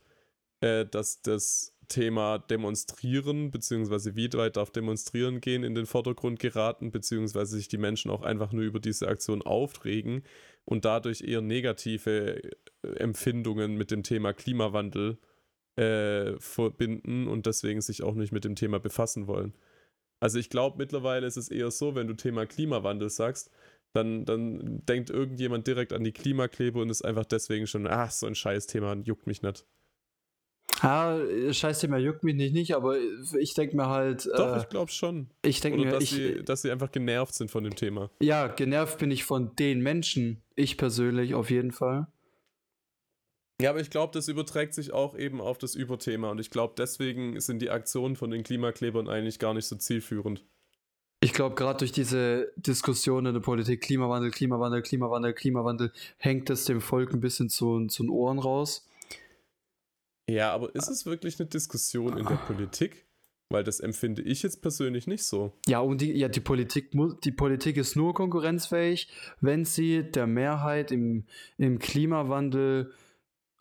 äh, dass das Thema Demonstrieren, beziehungsweise wie weit darf Demonstrieren gehen, in den Vordergrund geraten, beziehungsweise sich die Menschen auch einfach nur über diese Aktion aufregen und dadurch eher negative äh, Empfindungen mit dem Thema Klimawandel äh, verbinden und deswegen sich auch nicht mit dem Thema befassen wollen. Also ich glaube, mittlerweile ist es eher so, wenn du Thema Klimawandel sagst, dann, dann denkt irgendjemand direkt an die Klimakleber und ist einfach deswegen schon, ach, so ein Scheißthema, juckt mich nicht. Ja, scheiß Thema juckt mich nicht, nicht aber ich denke mir halt. Doch, äh, ich glaube schon. Ich denke mir, dass, ich, sie, dass sie einfach genervt sind von dem Thema. Ja, genervt bin ich von den Menschen. Ich persönlich auf jeden Fall. Ja, aber ich glaube, das überträgt sich auch eben auf das Überthema und ich glaube, deswegen sind die Aktionen von den Klimaklebern eigentlich gar nicht so zielführend. Ich glaube, gerade durch diese Diskussion in der Politik, Klimawandel, Klimawandel, Klimawandel, Klimawandel, hängt es dem Volk ein bisschen zu, zu den Ohren raus. Ja, aber ist es wirklich eine Diskussion in der Politik? Weil das empfinde ich jetzt persönlich nicht so. Ja, und die, ja, die, Politik, die Politik ist nur konkurrenzfähig, wenn sie der Mehrheit im, im Klimawandel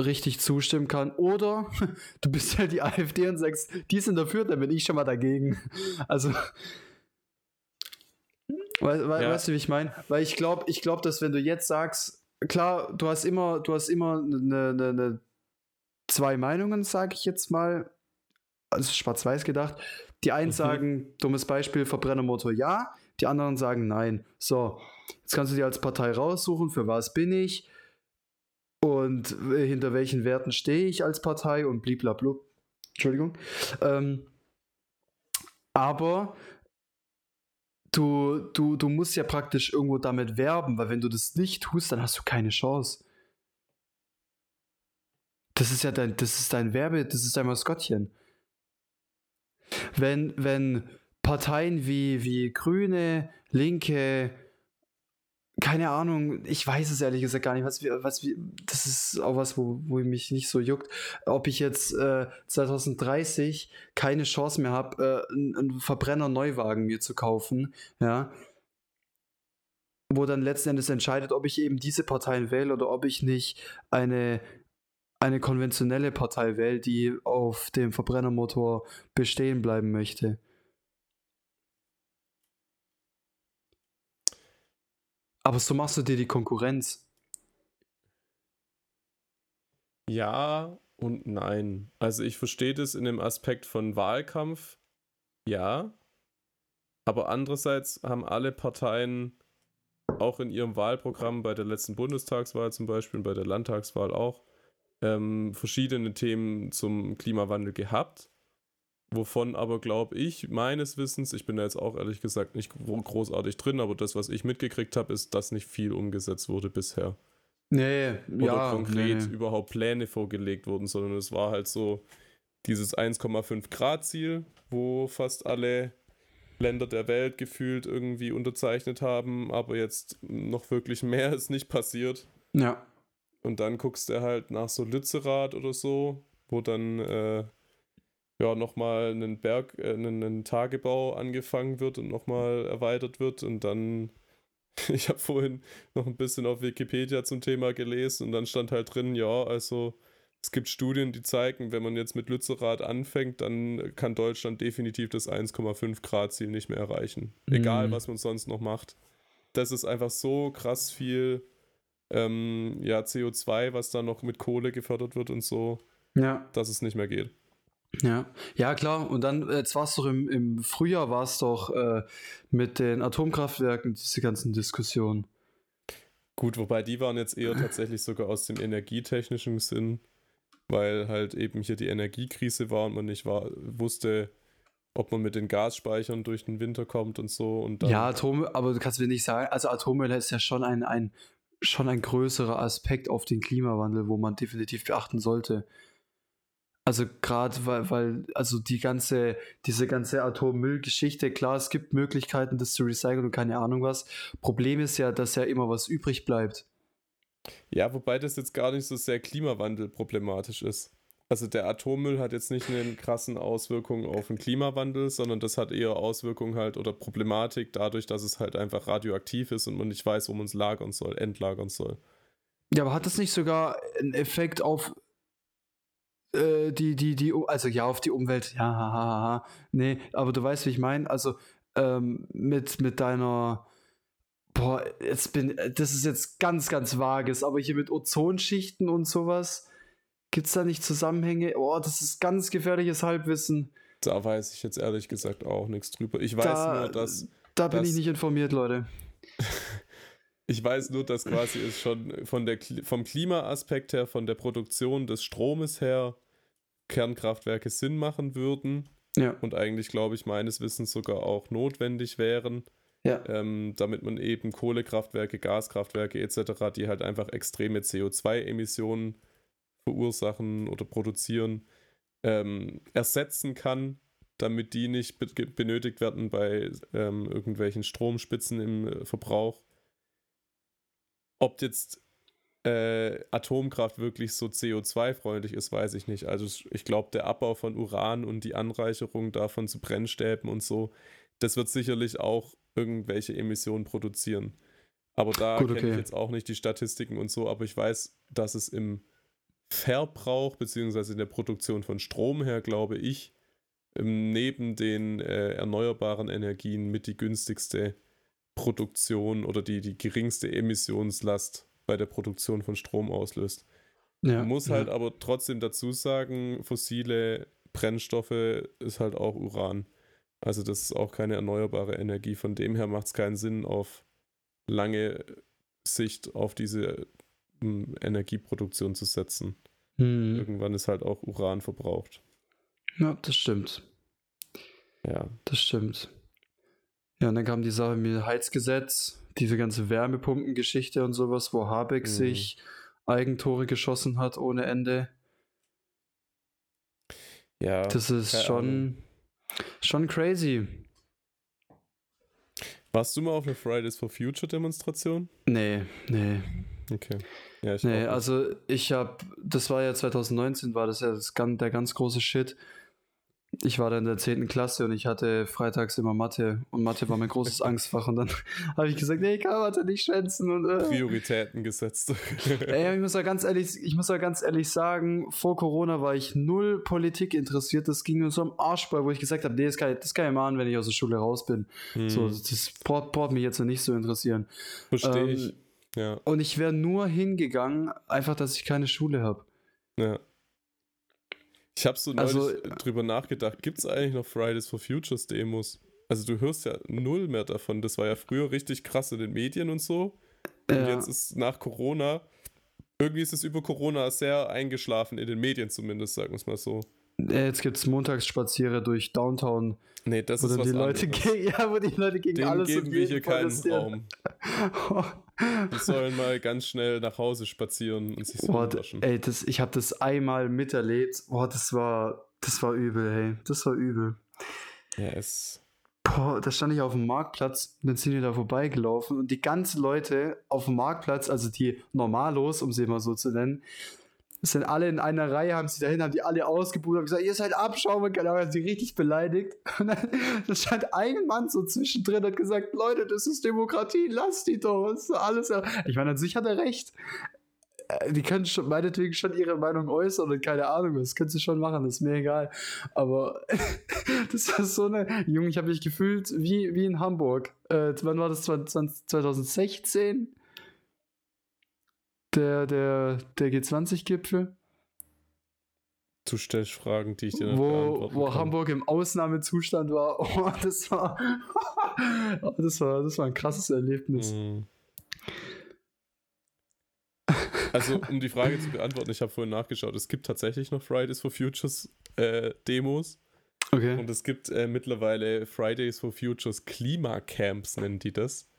richtig zustimmen kann. Oder du bist halt die AfD und sagst, die sind dafür, dann bin ich schon mal dagegen. Also, we, we, ja. weißt du, wie ich meine? Weil ich glaube, ich glaube, dass wenn du jetzt sagst, klar, du hast immer, du hast immer eine, eine, eine zwei Meinungen, sage ich jetzt mal. Also schwarz-weiß gedacht. Die einen mhm. sagen, dummes Beispiel, Verbrennermotor ja, die anderen sagen nein. So, jetzt kannst du dir als Partei raussuchen, für was bin ich und hinter welchen Werten stehe ich als Partei und bliblablub. Entschuldigung. Ähm, aber du, du, du musst ja praktisch irgendwo damit werben, weil wenn du das nicht tust, dann hast du keine Chance. Das ist ja dein, das ist dein Werbe, das ist dein Maskottchen. Wenn, wenn Parteien wie, wie Grüne, Linke, keine Ahnung, ich weiß es ehrlich gesagt gar nicht, was was das ist auch was, wo, wo mich nicht so juckt, ob ich jetzt äh, 2030 keine Chance mehr habe, äh, einen Verbrenner-Neuwagen mir zu kaufen, ja, wo dann letzten Endes entscheidet, ob ich eben diese Parteien wähle oder ob ich nicht eine eine konventionelle Partei wählt, die auf dem Verbrennermotor bestehen bleiben möchte. Aber so machst du dir die Konkurrenz. Ja und nein. Also ich verstehe das in dem Aspekt von Wahlkampf, ja. Aber andererseits haben alle Parteien auch in ihrem Wahlprogramm bei der letzten Bundestagswahl zum Beispiel und bei der Landtagswahl auch ähm, verschiedene Themen zum Klimawandel gehabt, wovon aber, glaube ich, meines Wissens, ich bin da jetzt auch ehrlich gesagt nicht großartig drin, aber das, was ich mitgekriegt habe, ist, dass nicht viel umgesetzt wurde bisher. Nee, oder ja, konkret nee, überhaupt Pläne vorgelegt wurden, sondern es war halt so dieses 1,5 Grad Ziel, wo fast alle Länder der Welt gefühlt irgendwie unterzeichnet haben, aber jetzt noch wirklich mehr ist nicht passiert. Ja, Und dann guckst du halt nach so Lützerath oder so, wo dann äh, ja nochmal ein Berg, äh, einen, einen Tagebau angefangen wird und nochmal erweitert wird und dann, ich habe vorhin noch ein bisschen auf Wikipedia zum Thema gelesen und dann stand halt drin, ja, also es gibt Studien, die zeigen, wenn man jetzt mit Lützerath anfängt, dann kann Deutschland definitiv das 1,5 Grad Ziel nicht mehr erreichen. Egal, Mhm. was man sonst noch macht. Das ist einfach so krass viel ähm, ja, CO2, was da noch mit Kohle gefördert wird und so, ja, dass es nicht mehr geht. ja. Ja, klar. Und dann, äh, jetzt war es doch im, im Frühjahr, war es doch äh, mit den Atomkraftwerken, diese ganzen Diskussionen. Gut, wobei die waren jetzt eher tatsächlich sogar aus dem energietechnischen Sinn, weil halt eben hier die Energiekrise war und man nicht war, wusste, ob man mit den Gasspeichern durch den Winter kommt und so. Und dann, Ja, Atome, aber du kannst mir nicht sagen, also Atommüll ist ja schon ein, ein, schon ein größerer Aspekt auf den Klimawandel, wo man definitiv beachten sollte. Also gerade weil, weil, also die ganze, diese ganze Atommüllgeschichte, klar, es gibt Möglichkeiten, das zu recyceln und keine Ahnung was. Problem ist ja, dass ja immer was übrig bleibt. Ja, wobei das jetzt gar nicht so sehr klimawandelproblematisch ist. Also der Atommüll hat jetzt nicht eine krassen Auswirkungen auf den Klimawandel, sondern das hat eher Auswirkungen halt oder Problematik dadurch, dass es halt einfach radioaktiv ist und man nicht weiß, wo man es lagern soll, entlagern soll. Ja, aber hat das nicht sogar einen Effekt auf äh, die, die, die, also ja, auf die Umwelt? Ja, ha, ha, ha. Nee, aber du weißt, wie ich meine. Also ähm, mit, mit deiner, boah, jetzt bin, das ist jetzt ganz, ganz vages, aber hier mit Ozonschichten und sowas, gibt es da nicht Zusammenhänge? Oh, das ist ganz gefährliches Halbwissen. Da weiß ich jetzt ehrlich gesagt auch nichts drüber. Ich weiß Da- nur, dass Da bin das- ich nicht informiert, Leute. ich weiß nur, dass quasi es schon von der vom Klimaaspekt her, von der Produktion des Stromes her Kernkraftwerke Sinn machen würden Ja, und eigentlich, glaube ich, meines Wissens sogar auch notwendig wären, ja, ähm, damit man eben Kohlekraftwerke, Gaskraftwerke etc., die halt einfach extreme CO2-Emissionen verursachen oder produzieren, ähm, ersetzen kann, damit die nicht be benötigt werden bei ähm, irgendwelchen Stromspitzen im äh, Verbrauch. Ob jetzt äh, Atomkraft wirklich so CO2-freundlich ist, weiß ich nicht. Also ich glaube, der Abbau von Uran und die Anreicherung davon zu Brennstäben und so, das wird sicherlich auch irgendwelche Emissionen produzieren. Aber da Gut, kenne okay. ich jetzt auch nicht die Statistiken und so, aber ich weiß, dass es im Verbrauch beziehungsweise in der Produktion von Strom her, glaube ich, ähm, neben den äh, erneuerbaren Energien mit die günstigste Produktion oder die, die geringste Emissionslast bei der Produktion von Strom auslöst. ja. Man muss ja. halt aber trotzdem dazu sagen, fossile Brennstoffe ist halt auch Uran. Also das ist auch keine erneuerbare Energie. Von dem her macht es keinen Sinn, auf lange Sicht auf diese Energieproduktion zu setzen. Hm. Irgendwann ist halt auch Uran verbraucht. Ja, das stimmt. Ja. Das stimmt. Ja, und dann kam die Sache mit dem Heizgesetz, diese ganze Wärmepumpengeschichte und sowas, wo Habeck Mhm. sich Eigentore geschossen hat ohne Ende. Ja. Das ist schon, schon crazy. Warst du mal auf einer Fridays for Future Demonstration? Nee, nee. Okay. Ja, ich Nee, also ich habe, das war ja 2019, war das ja das, der ganz große Shit. Ich war da in der 10. Klasse und ich hatte freitags immer Mathe und Mathe war mein großes Angstfach und dann habe ich gesagt, nee, ich kann Mathe nicht schwänzen und äh. Prioritäten gesetzt. Ey, ich muss ja ganz ehrlich, ich muss ja ganz ehrlich sagen, vor Corona war ich null Politik interessiert. Das ging mir so am Arsch bei, wo ich gesagt habe, nee, das kann, ich, das kann ich machen, wenn ich aus der Schule raus bin. Hm, So, das braucht, braucht mich jetzt noch nicht so interessieren. Verstehe ähm, ich. Ja, Und ich wäre nur hingegangen, einfach, dass ich keine Schule habe. ja. Ich habe so neulich Also- drüber nachgedacht, gibt es eigentlich noch Fridays for Futures Demos? Also du hörst ja null mehr davon. Das war ja früher richtig krass in den Medien und so. Und Ja. jetzt ist nach Corona, irgendwie ist es über Corona sehr eingeschlafen, in den Medien zumindest, sagen wir es mal so. Äh, Jetzt gibt es Montagsspaziere durch Downtown, Nee, das wo ist was die Leute gegen, ja, wo die Leute gegen Dem alles geben wir hier keinen. Raum. Die sollen mal ganz schnell nach Hause spazieren und sich so Boah, waschen. ey, das, ich habe das einmal miterlebt. Boah, das war, das war übel, hey. Das war übel. Ja, es. Boah, da stand ich auf dem Marktplatz und dann sind wir da vorbeigelaufen und die ganzen Leute auf dem Marktplatz, also die Normalos, um sie mal so zu nennen, sind alle in einer Reihe, haben sie dahin, haben die alle ausgebucht, haben gesagt, ihr seid Abschaum und genau, haben sie richtig beleidigt. Und dann, stand ein Mann so zwischendrin und hat gesagt, Leute, das ist Demokratie, lasst die doch. Das ist alles. Ich meine, an sich hat er recht. Äh, Die können schon, meinetwegen schon ihre Meinung äußern und keine Ahnung, das können sie schon machen, das ist mir egal. Aber das war so eine. Junge, ich habe mich gefühlt wie, wie in Hamburg. Äh, wann war das? 20, 2016? Der, der, der G20-Gipfel, Du stellst Fragen, die ich dir nicht wo, wo kann. Hamburg im Ausnahmezustand war. Oh, das war, oh, das war, das war ein krasses Erlebnis. Mhm. Also, um die Frage zu beantworten, ich habe vorhin nachgeschaut, es gibt tatsächlich noch Fridays for Futures äh, Demos Okay. und es gibt äh, mittlerweile Fridays for Futures Klimacamps, nennen die das,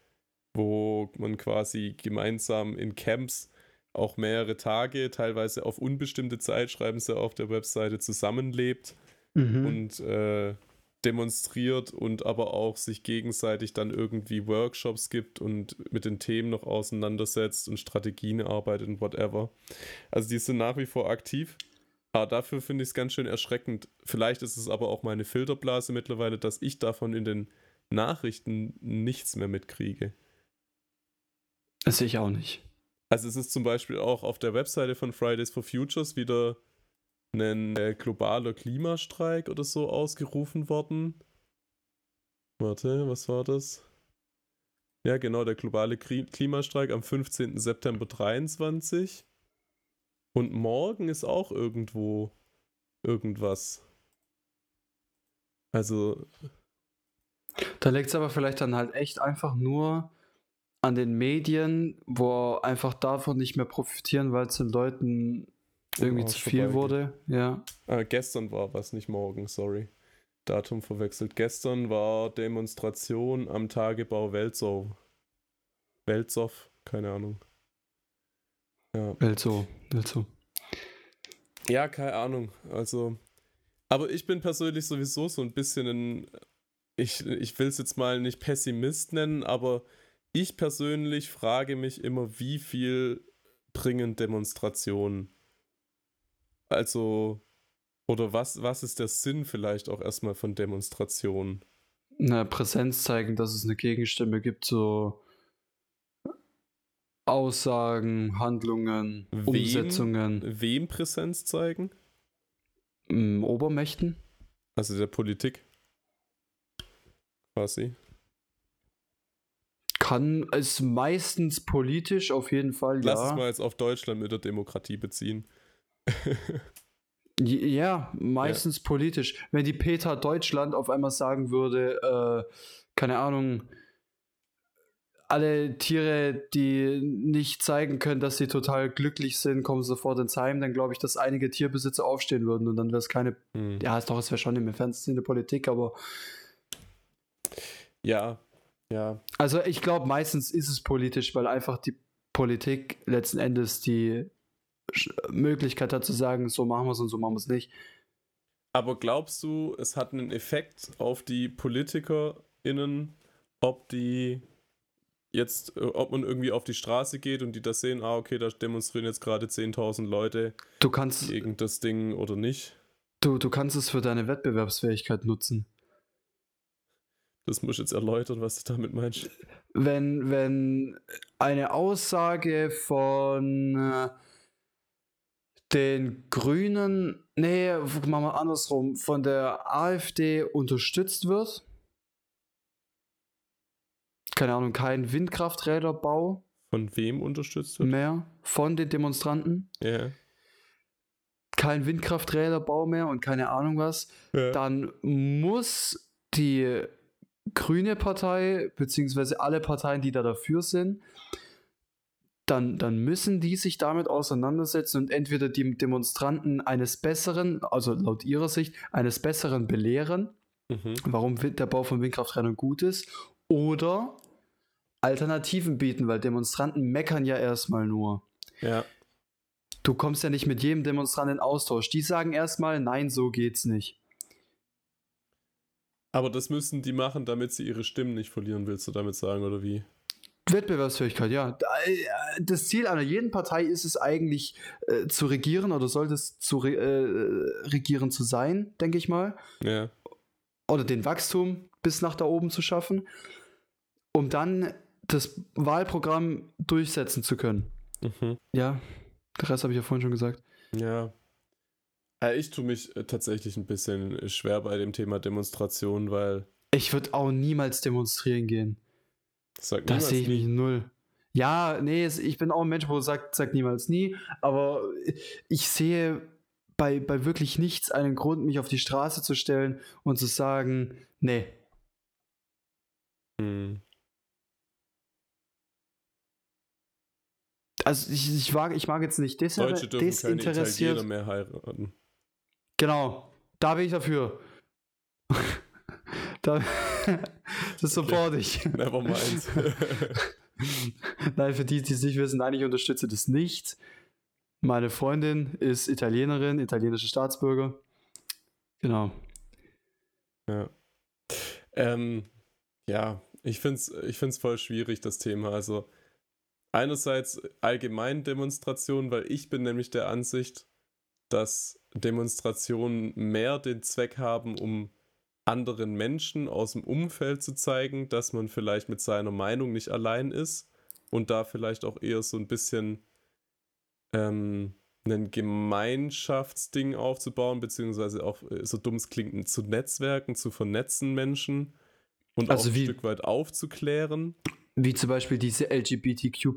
wo man quasi gemeinsam in Camps auch mehrere Tage, teilweise auf unbestimmte Zeit, schreiben sie auf der Webseite, zusammenlebt Mhm. und äh, demonstriert und aber auch sich gegenseitig dann irgendwie Workshops gibt und mit den Themen noch auseinandersetzt und Strategien arbeitet und whatever. Also die sind nach wie vor aktiv. Aber dafür finde ich es ganz schön erschreckend. Vielleicht ist es aber auch meine Filterblase mittlerweile, dass ich davon in den Nachrichten nichts mehr mitkriege. Das sehe ich auch nicht. Also es ist zum Beispiel auch auf der Webseite von Fridays for Futures wieder ein äh, globaler Klimastreik oder so ausgerufen worden. Warte, was war das? Ja, genau, der globale Klimastreik am 15. September 23. Und morgen ist auch irgendwo irgendwas. Also, Da liegt es aber vielleicht dann halt echt einfach nur an den Medien, wo einfach davon nicht mehr profitieren, weil es den Leuten irgendwie Auch zu viel wurde. Ja. äh, gestern war was, nicht morgen, sorry. Datum verwechselt. Gestern war Demonstration am Tagebau Welzow. Welzow, keine Ahnung. Ja. Welt so. Ja, keine Ahnung. Also, aber ich bin persönlich sowieso so ein bisschen ein, ich, ich will es jetzt mal nicht Pessimist nennen, aber ich persönlich frage mich immer, wie viel bringen Demonstrationen? Also, oder was, was ist der Sinn vielleicht auch erstmal von Demonstrationen? Eine Präsenz zeigen, dass es eine Gegenstimme gibt, so Aussagen, Handlungen, Wem? Umsetzungen, Wem Präsenz zeigen? m, Obermächten. Also der Politik. Quasi. Kann es meistens politisch auf jeden Fall, Lass ja. es mal jetzt auf Deutschland mit der Demokratie beziehen. Ja, meistens politisch. Wenn die Peter Deutschland auf einmal sagen würde, äh, keine Ahnung, alle Tiere, die nicht zeigen können, dass sie total glücklich sind, kommen sofort ins Heim, dann glaube ich, dass einige Tierbesitzer aufstehen würden und dann wäre es keine, Hm. ja, ist doch, es wäre schon im entferntesten Sinne Politik, aber Ja, ja. also ich glaube, meistens ist es politisch, weil einfach die Politik letzten Endes die Möglichkeit hat zu sagen, so machen wir es und so machen wir es nicht. Aber glaubst du, es hat einen Effekt auf die PolitikerInnen, ob die jetzt, äh, ob man irgendwie auf die Straße geht und die das sehen, ah, okay, da demonstrieren jetzt gerade 10.000 Leute Du kannst, gegen das Ding oder nicht? Du, du kannst es für deine Wettbewerbsfähigkeit nutzen. Das muss ich jetzt erläutern, was du damit meinst. Wenn, wenn eine Aussage von äh, den Grünen, nee, machen wir andersrum, von der AfD unterstützt wird, keine Ahnung, kein Windkrafträderbau Von wem unterstützt wird? mehr von den Demonstranten, Ja. kein Windkrafträderbau mehr und keine Ahnung was, ja. dann muss die grüne Partei, beziehungsweise alle Parteien, die da dafür sind, dann, dann müssen die sich damit auseinandersetzen und entweder die Demonstranten eines Besseren, also laut ihrer Sicht, eines Besseren belehren, mhm. warum der Bau von Windkrafträdern gut ist, oder Alternativen bieten, weil Demonstranten meckern ja erstmal nur. Ja. Du kommst ja nicht mit jedem Demonstranten in Austausch. Die sagen erstmal, nein, so geht's nicht. Aber das müssen die machen, damit sie ihre Stimmen nicht verlieren, willst du damit sagen, oder wie? Wettbewerbsfähigkeit, ja. Äh, das Ziel einer jeden Partei ist es eigentlich äh, zu regieren oder sollte es zu re äh, regieren zu sein, denke ich mal. Ja. Oder den Wachstum bis nach da oben zu schaffen, um dann das Wahlprogramm durchsetzen zu können. Mhm. Ja, der Rest habe ich ja vorhin schon gesagt. Ja. Ich tue mich äh, tatsächlich ein bisschen schwer bei dem Thema Demonstration, weil. Ich würde auch niemals demonstrieren gehen. Sag das sehe ich mich null. Ja, nee, ich bin auch ein Mensch, wo sagt, sagt niemals nie, aber ich sehe bei, bei wirklich nichts einen Grund, mich auf die Straße zu stellen und zu sagen, nee. Hm. Also ich, ich, mag, ich mag jetzt nicht desinter Deutsche dürfen desinteressiert. Keine mehr heiraten. Genau, da bin ich dafür. da, das support ich. Never mind. nein, für die, die es nicht wissen, nein, ich unterstütze das nicht. Meine Freundin ist Italienerin, italienische Staatsbürger. Genau. Ja. Ähm, ja, ich finde es ich find's voll schwierig, das Thema. Also, einerseits allgemein Demonstrationen, weil ich bin nämlich der Ansicht, dass Demonstrationen mehr den Zweck haben, um anderen Menschen aus dem Umfeld zu zeigen, dass man vielleicht mit seiner Meinung nicht allein ist und da vielleicht auch eher so ein bisschen ähm, ein Gemeinschaftsding aufzubauen, beziehungsweise auch, äh, so dumm es klingt, zu Netzwerken, zu vernetzen Menschen und also auch ein Stück weit aufzuklären. Wie zum Beispiel diese LGBTQ+,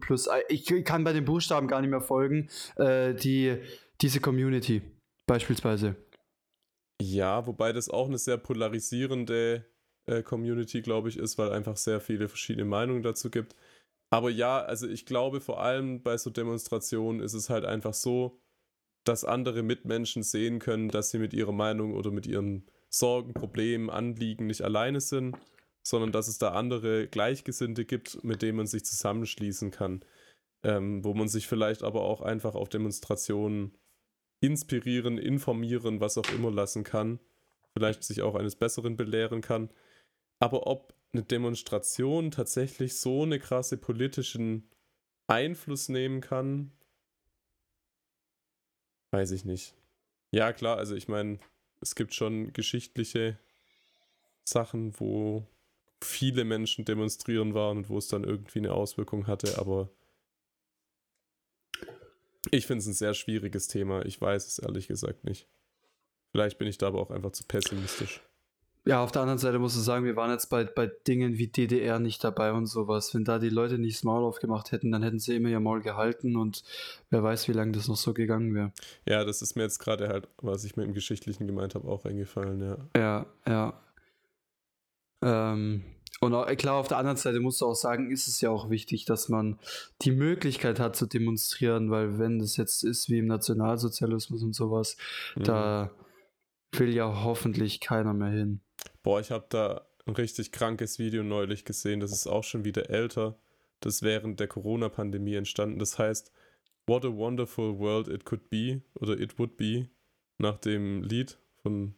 ich kann bei den Buchstaben gar nicht mehr folgen, äh, die, diese Community beispielsweise. Ja, wobei das auch eine sehr polarisierende äh, Community, glaube ich, ist, weil einfach sehr viele verschiedene Meinungen dazu gibt. Aber ja, also ich glaube vor allem bei so Demonstrationen ist es halt einfach so, dass andere Mitmenschen sehen können, dass sie mit ihrer Meinung oder mit ihren Sorgen, Problemen, Anliegen nicht alleine sind, sondern dass es da andere Gleichgesinnte gibt, mit denen man sich zusammenschließen kann. Ähm, wo man sich vielleicht aber auch einfach auf Demonstrationen inspirieren, informieren, was auch immer lassen kann. Vielleicht sich auch eines Besseren belehren kann. Aber ob eine Demonstration tatsächlich so eine krasse politischen Einfluss nehmen kann, weiß ich nicht. Ja, klar, also ich meine, es gibt schon geschichtliche Sachen, wo viele Menschen demonstrieren waren und wo es dann irgendwie eine Auswirkung hatte, aber ich finde es ein sehr schwieriges Thema. Ich weiß es ehrlich gesagt nicht. Vielleicht bin ich da aber auch einfach zu pessimistisch. Ja, auf der anderen Seite muss ich sagen, wir waren jetzt bei, bei Dingen wie DDR nicht dabei und sowas. Wenn da die Leute nicht das Maul aufgemacht hätten, dann hätten sie immer ihr Maul gehalten und wer weiß, wie lange das noch so gegangen wäre. Ja, das ist mir jetzt gerade halt, was ich mit dem Geschichtlichen gemeint habe, auch eingefallen, ja. Ja, ja. Ähm, und klar, auf der anderen Seite musst du auch sagen, ist es ja auch wichtig, dass man die Möglichkeit hat zu demonstrieren, weil wenn das jetzt ist wie im Nationalsozialismus und sowas, mhm. da will ja hoffentlich keiner mehr hin. Boah, ich habe da ein richtig krankes Video neulich gesehen, das ist auch schon wieder älter. Das während der Corona-Pandemie entstanden. Das heißt, What a Wonderful World It Could Be oder It Would Be nach dem Lied von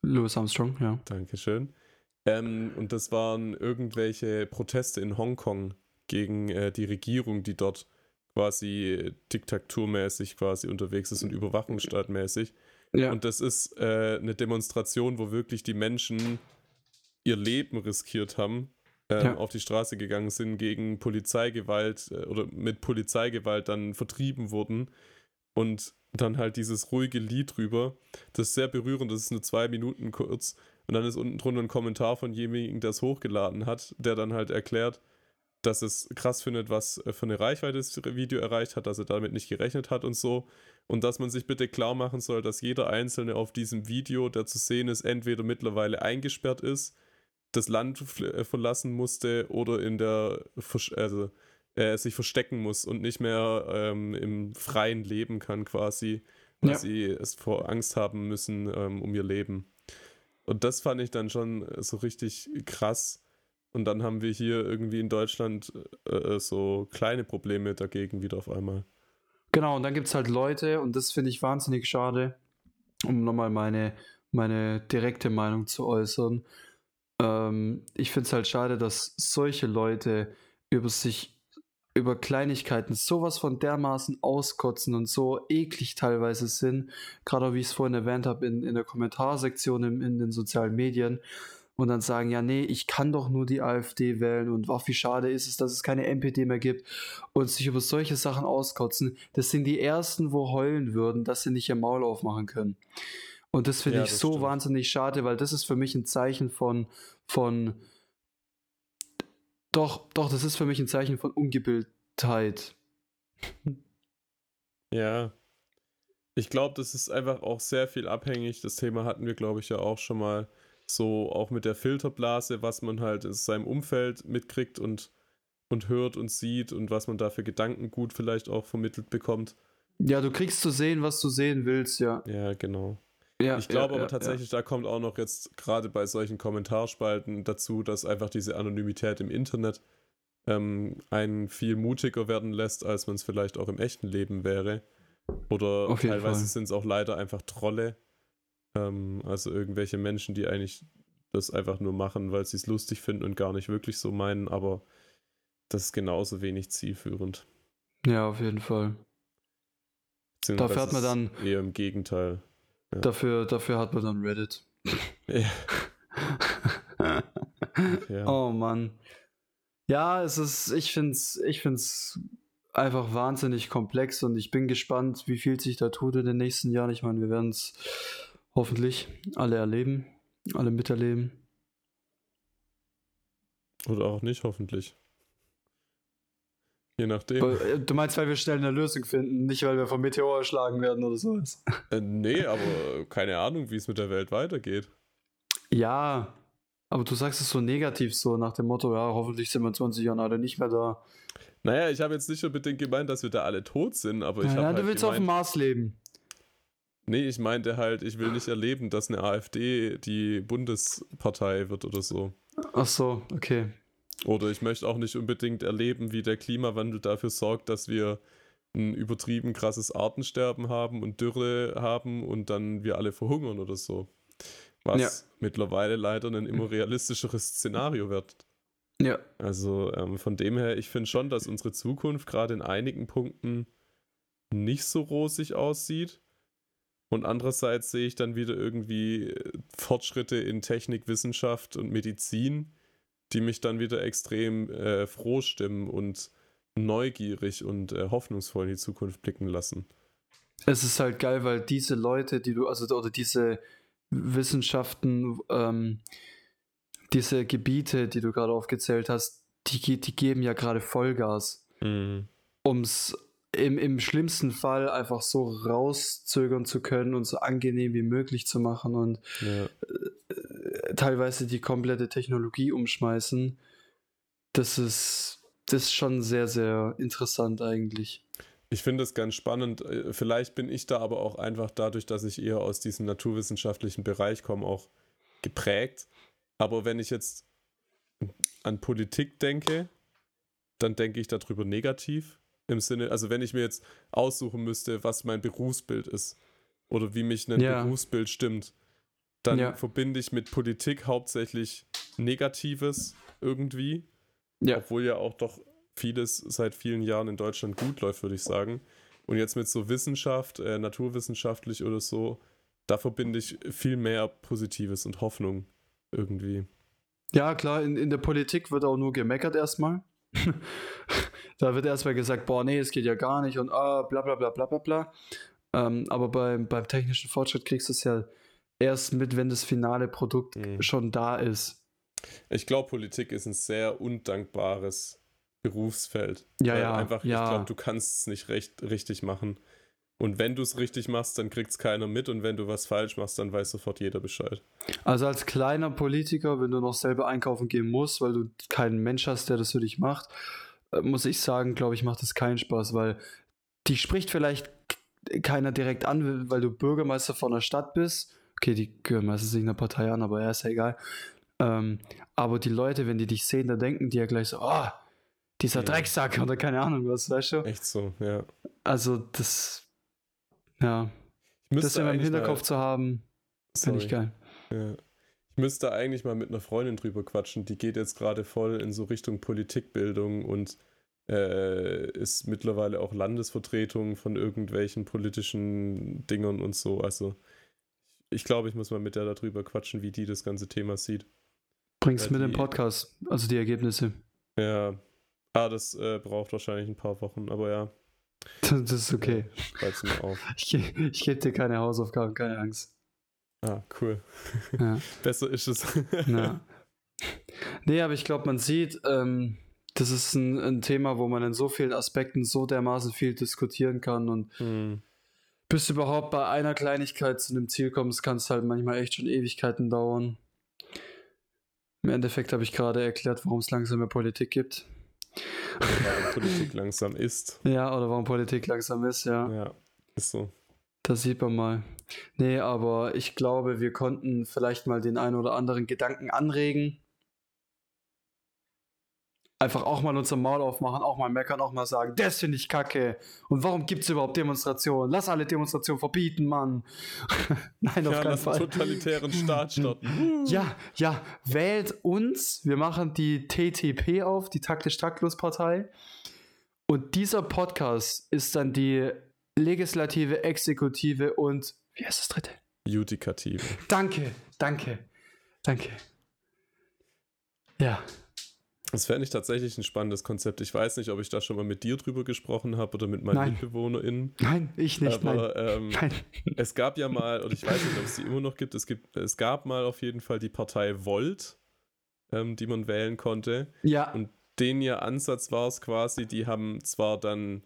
Louis Armstrong, ja. Dankeschön. Ähm, und das waren irgendwelche Proteste in Hongkong gegen äh, die Regierung, die dort quasi diktaturmäßig quasi unterwegs ist und überwachungsstaatmäßig. Ja. Und das ist äh, eine Demonstration, wo wirklich die Menschen ihr Leben riskiert haben, äh, ja. auf die Straße gegangen sind gegen Polizeigewalt äh, oder mit Polizeigewalt dann vertrieben wurden. Und dann halt dieses ruhige Lied drüber. Das ist sehr berührend, das ist nur zwei Minuten kurz. Und dann ist unten drunter ein Kommentar von jemandem, der es hochgeladen hat, der dann halt erklärt, dass es krass findet, was für eine Reichweite das Video erreicht hat, dass er damit nicht gerechnet hat und so. Und dass man sich bitte klar machen soll, dass jeder Einzelne auf diesem Video, der zu sehen ist, entweder mittlerweile eingesperrt ist, das Land äh, verlassen musste oder in der, also äh, sich verstecken muss und nicht mehr ähm, im freien Leben kann quasi, weil Ja. sie es vor Angst haben müssen ähm, um ihr Leben. Und das fand ich dann schon äh, so richtig krass. Und dann haben wir hier irgendwie in Deutschland äh, so kleine Probleme dagegen wieder auf einmal. Genau, und dann gibt es halt Leute, und das finde ich wahnsinnig schade, um nochmal meine, meine direkte Meinung zu äußern. Ähm, ich finde es halt schade, dass solche Leute über sich, über Kleinigkeiten sowas von dermaßen auskotzen und so eklig teilweise sind, gerade auch wie ich es vorhin erwähnt habe, in, in der Kommentarsektion in, in den sozialen Medien. Und dann sagen, ja, nee, ich kann doch nur die AfD wählen und ach, wie schade ist es, dass es keine NPD mehr gibt und sich über solche Sachen auskotzen, das sind die ersten, wo heulen würden, dass sie nicht ihr Maul aufmachen können. Und das finde Ja, ich das so stimmt. wahnsinnig schade, weil das ist für mich ein Zeichen von, von, doch, doch, das ist für mich ein Zeichen von Ungebildheit. Ja. Ich glaube, das ist einfach auch sehr viel abhängig. Das Thema hatten wir, glaube ich, ja auch schon mal. So auch mit der Filterblase, was man halt in seinem Umfeld mitkriegt und, und hört und sieht und was man da für Gedanken gut vielleicht auch vermittelt bekommt. Ja, du kriegst zu sehen, was du sehen willst, ja. Ja, genau. Ja Ich glaube ja, aber ja, tatsächlich, da kommt auch noch jetzt gerade bei solchen Kommentarspalten dazu, dass einfach diese Anonymität im Internet ähm, einen viel mutiger werden lässt, als man es vielleicht auch im echten Leben wäre. Oder teilweise sind es auch leider einfach Trolle. Ähm, also irgendwelche Menschen, die eigentlich das einfach nur machen, weil sie es lustig finden und gar nicht wirklich so meinen, aber das ist genauso wenig zielführend. Ja, auf jeden Fall. Dafür hat man ist Eher im Gegenteil. Ja. Dafür, dafür hat man dann Reddit. Ja, ja. Oh Mann. Ja, es ist, ich finde es ich find's einfach wahnsinnig komplex und ich bin gespannt, wie viel sich da tut in den nächsten Jahren. Ich meine, wir werden es hoffentlich alle erleben, alle miterleben. Oder auch nicht, hoffentlich. Je nachdem. Äh, Du meinst, weil wir schnell eine Lösung finden, nicht weil wir vom Meteor erschlagen werden oder sowas. Äh, nee, aber keine Ahnung, wie es mit der Welt weitergeht. Ja, aber du sagst es so negativ, so nach dem Motto, ja, hoffentlich sind wir in 20 Jahren alle nicht mehr da. Naja, ich habe jetzt nicht unbedingt gemeint, dass wir da alle tot sind, aber ich Ja, habe du halt willst auf dem gemeint, Mars leben. Nee, ich meinte halt, ich will nicht erleben, dass eine AfD die Bundespartei wird oder so. Ach so, okay. Oder ich möchte auch nicht unbedingt erleben, wie der Klimawandel dafür sorgt, dass wir ein übertrieben krasses Artensterben haben und Dürre haben und dann wir alle verhungern oder so. Was Ja. mittlerweile leider ein immer realistischeres Szenario wird. Ja, Also ähm, von dem her, ich finde schon, dass unsere Zukunft gerade in einigen Punkten nicht so rosig aussieht. Und andererseits sehe ich dann wieder irgendwie äh, Fortschritte in Technik, Wissenschaft und Medizin, die mich dann wieder extrem äh, froh stimmen und neugierig und äh, hoffnungsvoll in die Zukunft blicken lassen. es ist halt geil, weil diese Leute, die du, also oder diese Wissenschaften, ähm, diese Gebiete, die du gerade aufgezählt hast, die, die geben ja gerade Vollgas, um es im, im schlimmsten Fall einfach so rauszögern zu können und so angenehm wie möglich zu machen und Ja. Teilweise die komplette Technologie umschmeißen. Das ist, das ist schon sehr, sehr interessant eigentlich. Ich finde es ganz spannend. Äh, Vielleicht bin ich da aber auch einfach dadurch, dass ich eher aus diesem naturwissenschaftlichen Bereich komme, auch geprägt. Aber wenn ich jetzt an Politik denke, dann denke ich darüber negativ. Im Sinne, also wenn ich mir jetzt aussuchen müsste, was mein Berufsbild ist oder wie mich ein Ja. Berufsbild stimmt, dann Ja. verbinde ich mit Politik hauptsächlich Negatives irgendwie. Ja. Obwohl ja auch doch vieles seit vielen Jahren in Deutschland gut läuft, würde ich sagen. Und jetzt mit so Wissenschaft, äh, naturwissenschaftlich oder so, da verbinde ich viel mehr Positives und Hoffnung irgendwie. Ja, klar, in, in der Politik wird auch nur gemeckert erstmal. da wird erstmal gesagt, boah, nee, es geht ja gar nicht und ah, bla bla bla bla bla bla. Ähm, aber beim, beim technischen Fortschritt kriegst du es ja erst mit, wenn das finale Produkt Mhm. schon da ist. Ich glaube, Politik ist ein sehr undankbares Berufsfeld. Ja, ja, Einfach, ja. ich glaube, du kannst es nicht recht, richtig machen. Und wenn du es richtig machst, dann kriegt es keiner mit. Und wenn du was falsch machst, dann weiß sofort jeder Bescheid. Also als kleiner Politiker, wenn du noch selber einkaufen gehen musst, weil du keinen Mensch hast, der das für dich macht, äh, muss ich sagen, glaube ich, macht es keinen Spaß, weil die spricht vielleicht keiner direkt an, weil du Bürgermeister von einer Stadt bist. Okay, die gehören meistens nicht einer Partei an, aber ja, ist ja egal. Ähm, aber die Leute, wenn die dich sehen, da denken die ja gleich so, oh, dieser Ja. Drecksack oder keine Ahnung was, weißt du? Echt so, ja. Also das, ja, Ich das immer im Hinterkopf mal, zu haben, finde ich geil. Ja. Ich müsste eigentlich mal mit einer Freundin drüber quatschen. Die geht jetzt gerade voll in so Richtung Politikbildung und äh, ist mittlerweile auch Landesvertretung von irgendwelchen politischen Dingern und so. Also ich glaube, ich muss mal mit der darüber quatschen, wie die das ganze Thema sieht. Bring's mit im die- Podcast, also die Ergebnisse. Ja. Ah, das äh, braucht wahrscheinlich ein paar Wochen, aber ja. Das ist okay. Schreib's mir auf. Ich, ich gebe dir keine Hausaufgaben, keine Angst. Ah, cool. Ja. Besser ist es. Ja. Nee, aber ich glaube, man sieht, ähm, das ist ein, ein Thema, wo man in so vielen Aspekten so dermaßen viel diskutieren kann und Hm. Bis du überhaupt bei einer Kleinigkeit zu einem Ziel kommst, kann es halt manchmal echt schon Ewigkeiten dauern. Im Endeffekt habe ich gerade erklärt, warum es langsam mehr Politik gibt. Weil Politik langsam ist. Ja, oder warum Politik langsam ist, ja. Ja, ist so. Das sieht man mal. Nee, aber ich glaube, wir konnten vielleicht mal den einen oder anderen Gedanken anregen. Einfach auch mal unser Maul aufmachen, auch mal meckern, auch mal sagen, das finde ich kacke. Und warum gibt es überhaupt Demonstrationen? Lass alle Demonstrationen verbieten, Mann. Nein, auf Ja, keinen lass einen Fall. totalitären Staat starten. Ja, ja, wählt uns. Wir machen die TTP auf, die Taktisch-Taktlos-Partei. Und dieser Podcast ist dann die Legislative, Exekutive und wie heißt das dritte? Judikative. Danke, danke, danke. Ja, Das fände ich tatsächlich ein spannendes Konzept. Ich weiß nicht, ob ich da schon mal mit dir drüber gesprochen habe oder mit meinen Nein. MitbewohnerInnen. nein, ich nicht, Aber ähm, nein. Nein. es gab ja mal, oder ich weiß nicht, ob es die immer noch gibt, es, gibt, es gab mal auf jeden Fall die Partei Volt, ähm, die man wählen konnte. Ja, Und den ihr Ansatz war es quasi, die haben zwar dann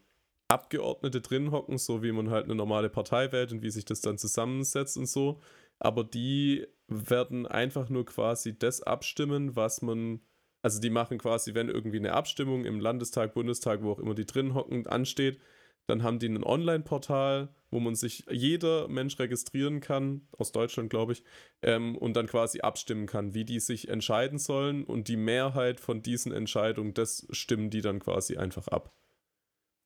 Abgeordnete drin hocken, so wie man halt eine normale Partei wählt und wie sich das dann zusammensetzt und so, aber die werden einfach nur quasi das abstimmen, was man, also die machen quasi, wenn irgendwie eine Abstimmung im Landestag, Bundestag, wo auch immer die drin hocken, ansteht, dann haben die ein Online-Portal, wo man sich jeder Mensch registrieren kann, aus Deutschland glaube ich, ähm, und dann quasi abstimmen kann, wie die sich entscheiden sollen und die Mehrheit von diesen Entscheidungen, das stimmen die dann quasi einfach ab.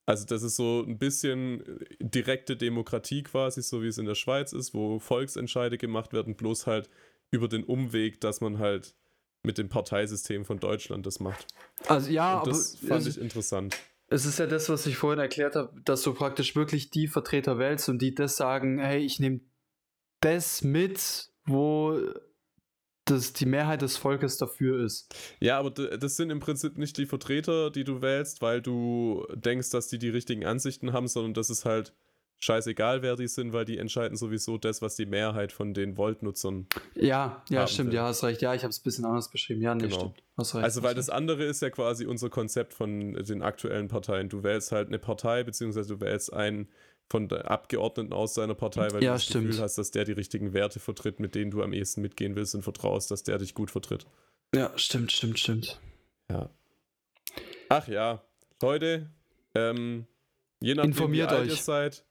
Also das ist so ein bisschen äh, direkte Demokratie quasi, so wie es in der Schweiz ist, wo Volksentscheide gemacht werden, bloß halt über den Umweg, dass man halt mit dem Parteisystem von Deutschland das macht. also ja, und aber das fand es, ich interessant. es ist ja das, was ich vorhin erklärt habe, dass du praktisch wirklich die Vertreter wählst und die das sagen, hey, ich nehme das mit, wo das die Mehrheit des Volkes dafür ist. Ja, aber das sind im Prinzip nicht die Vertreter, die du wählst, weil du denkst, dass die die richtigen Ansichten haben, sondern das ist halt scheißegal, wer die sind, weil die entscheiden sowieso das, was die Mehrheit von den Volt-Nutzern. Ja, ja, stimmt, will. ja, hast recht. Ja, ich habe es ein bisschen anders beschrieben. Ja, nee, Genau. stimmt. Hast recht. Also, weil das andere ist ja quasi unser Konzept von den aktuellen Parteien. Du wählst halt eine Partei, beziehungsweise du wählst einen von der Abgeordneten aus seiner Partei, weil Ja, du das stimmt. Gefühl hast, dass der die richtigen Werte vertritt, mit denen du am ehesten mitgehen willst und vertraust, dass der dich gut vertritt. Ja, stimmt, stimmt, stimmt. Ja. Ach ja, Leute, ähm, je nachdem, Informiert wie alt euch. ihr seid,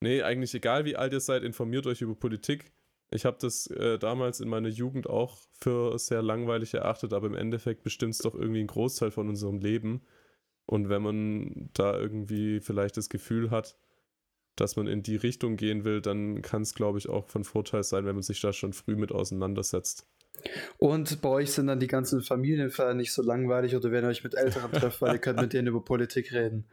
nee, eigentlich egal wie alt ihr seid, informiert euch über Politik. Ich habe das äh, damals in meiner Jugend auch für sehr langweilig erachtet, aber im Endeffekt bestimmt es doch irgendwie einen Großteil von unserem Leben. Und wenn man da irgendwie vielleicht das Gefühl hat, dass man in die Richtung gehen will, dann kann es, glaube ich, auch von Vorteil sein, wenn man sich da schon früh mit auseinandersetzt. Und bei euch sind dann die ganzen Familienfeiern nicht so langweilig oder wenn ihr euch mit Älteren trefft, weil ihr könnt mit denen über Politik reden.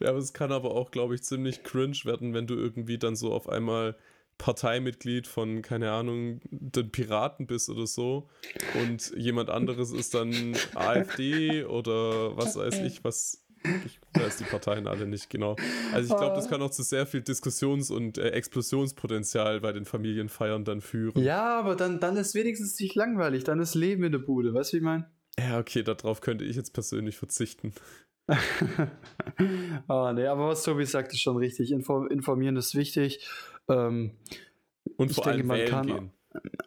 Ja, aber es kann aber auch, glaube ich, ziemlich cringe werden, wenn du irgendwie dann so auf einmal Parteimitglied von, keine Ahnung, den Piraten bist oder so und jemand anderes ist dann AfD oder was weiß ich, was. Ich weiß die Parteien alle nicht genau. Also ich glaube, das kann auch zu sehr viel Diskussions- und äh, Explosionspotenzial bei den Familienfeiern dann führen. Ja, aber dann, dann ist wenigstens nicht langweilig, dann ist Leben in der Bude, weißt du, wie ich meine? Ja, okay, darauf könnte ich jetzt persönlich verzichten. ah, nee, aber was Tobi sagt, ist schon richtig. Info informieren ist wichtig. Ähm, Und Ich vor denke, allem man wählen kann- gehen.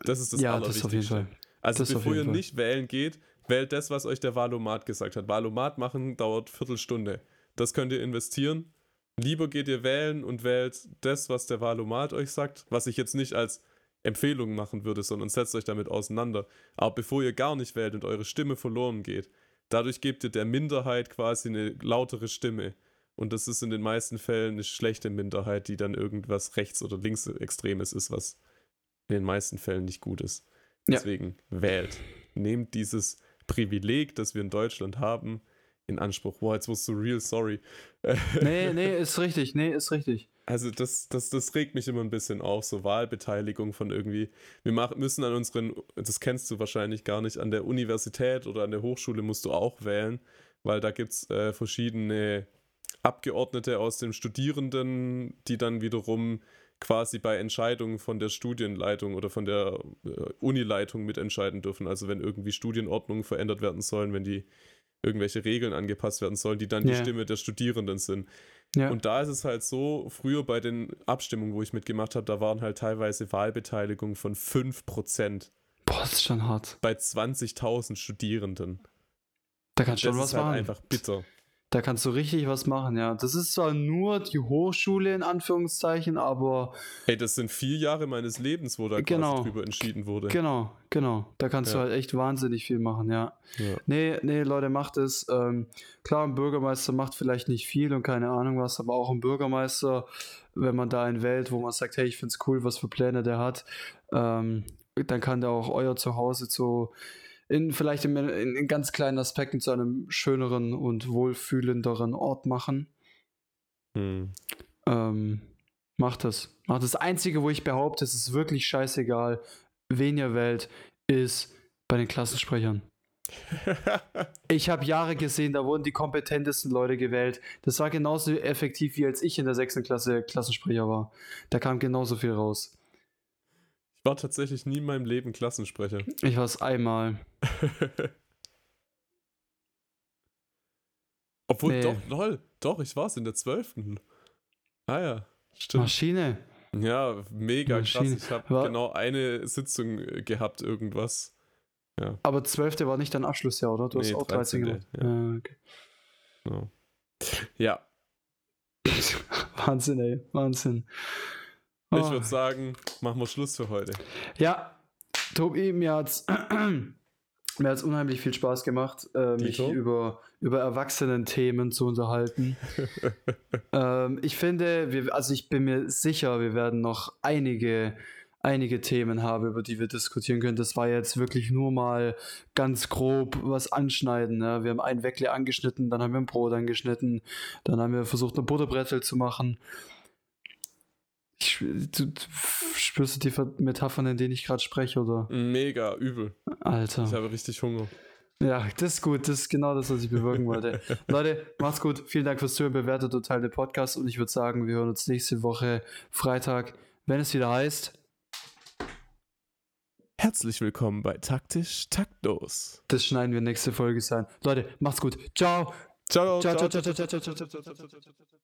Das ist das ja, das Allerwichtigste. auf jeden Fall. Also Das bevor ihr nicht wählen geht, wählt das, was euch der Valomat gesagt hat. Valomat machen dauert Viertelstunde. Das könnt ihr investieren. Lieber geht ihr wählen und wählt das, was der Valomat euch sagt, was ich jetzt nicht als Empfehlung machen würde, sondern setzt euch damit auseinander. Aber bevor ihr gar nicht wählt und eure Stimme verloren geht, dadurch gebt ihr der Minderheit quasi eine lautere Stimme. Und das ist in den meisten Fällen eine schlechte Minderheit, die dann irgendwas rechts- oder linksextremes ist, was in den meisten Fällen nicht gut ist. Ja. Deswegen wählt. Nehmt dieses Privileg, das wir in Deutschland haben, in Anspruch. Boah, jetzt wirst du real sorry. Nee, nee, ist richtig. Nee, ist richtig. Also das, das, das regt mich immer ein bisschen auf, so Wahlbeteiligung von irgendwie, wir machen, müssen an unseren, das kennst du wahrscheinlich gar nicht, an der Universität oder an der Hochschule musst du auch wählen, weil da gibt es äh, verschiedene Abgeordnete aus den Studierenden, die dann wiederum quasi bei Entscheidungen von der Studienleitung oder von der äh, Unileitung mitentscheiden dürfen. Also wenn irgendwie Studienordnungen verändert werden sollen, wenn die irgendwelche Regeln angepasst werden sollen, die dann die Ja. Stimme der Studierenden sind. Ja. Und da ist es halt so, früher bei den Abstimmungen, wo ich mitgemacht habe, da waren halt teilweise Wahlbeteiligungen von 5% Boah, das ist schon hart. bei 20.000 Studierenden. Da kannst du schon was halt machen. einfach bitter. Da kannst du richtig was machen, ja. Das ist zwar nur die Hochschule in Anführungszeichen, aber Ey, das sind vier Jahre meines Lebens, wo da Genau. quasi drüber entschieden wurde. genau, genau. Da kannst du Ja. halt echt wahnsinnig viel machen, ja. Ja. Nee, nee, Leute, macht es. Ähm, klar, ein Bürgermeister macht vielleicht nicht viel und keine Ahnung was, aber auch ein Bürgermeister, wenn man da einen wählt, wo man sagt, hey, ich finde es cool, was für Pläne der hat, ähm, dann kann der auch euer Zuhause so in vielleicht in, in, in ganz kleinen Aspekten zu einem schöneren und wohlfühlenderen Ort machen. Hm. Ähm, macht das. Macht das. Einzige, wo ich behaupte, es ist wirklich scheißegal, wen ihr wählt, ist bei den Klassensprechern. Ich habe Jahre gesehen, da wurden die kompetentesten Leute gewählt. Das war genauso effektiv, wie als ich in der sechsten Klasse Klassensprecher war. Da kam genauso viel raus. Ich war tatsächlich nie in meinem Leben Klassensprecher. Ich war es einmal. Obwohl, Nee. doch, lol, doch, ich war es in der 12. Ah ja, stimmt. Maschine. Ja, mega Maschine. krass. Ich habe genau eine Sitzung äh, gehabt, irgendwas. Aber 12. war nicht dein Abschlussjahr, oder? Du hast Nee, auch 13 13., gemacht. Ja, okay. Genau. Ja, Wahnsinn, ey. Wahnsinn. Ich Oh. würde sagen, machen wir Schluss für heute. Ja, Tobi, mir hat's, mir hat's unheimlich viel Spaß gemacht, äh, mich über, über Erwachsenen-Themen zu unterhalten. ähm, ich finde, wir, also ich bin mir sicher, wir werden noch einige, einige Themen haben, über die wir diskutieren können. Das war jetzt wirklich nur mal ganz grob was anschneiden. Ne? Wir haben ein Weckle angeschnitten, dann haben wir ein Brot angeschnitten, dann haben wir versucht, eine Butterbrezel zu machen. Ich, du, spürst du die Metaphern, in denen ich gerade spreche, oder? Mega übel. Alter. Ich habe richtig Hunger. Ja, das ist gut. Das ist genau das, was ich bewirken wollte. Leute, macht's gut. Vielen Dank fürs Zuhören. Bewertet und teilt den Podcast. Und ich würde sagen, wir hören uns nächste Woche Freitag, wenn es wieder heißt. Herzlich willkommen bei Taktisch Taktlos. Das schneiden wir nächste Folge sein. Leute, macht's gut. Ciao. Ciao, Ciao, ciao, ciao, ciao, ciao, ciao, ciao, ciao, ciao, ciao, ciao.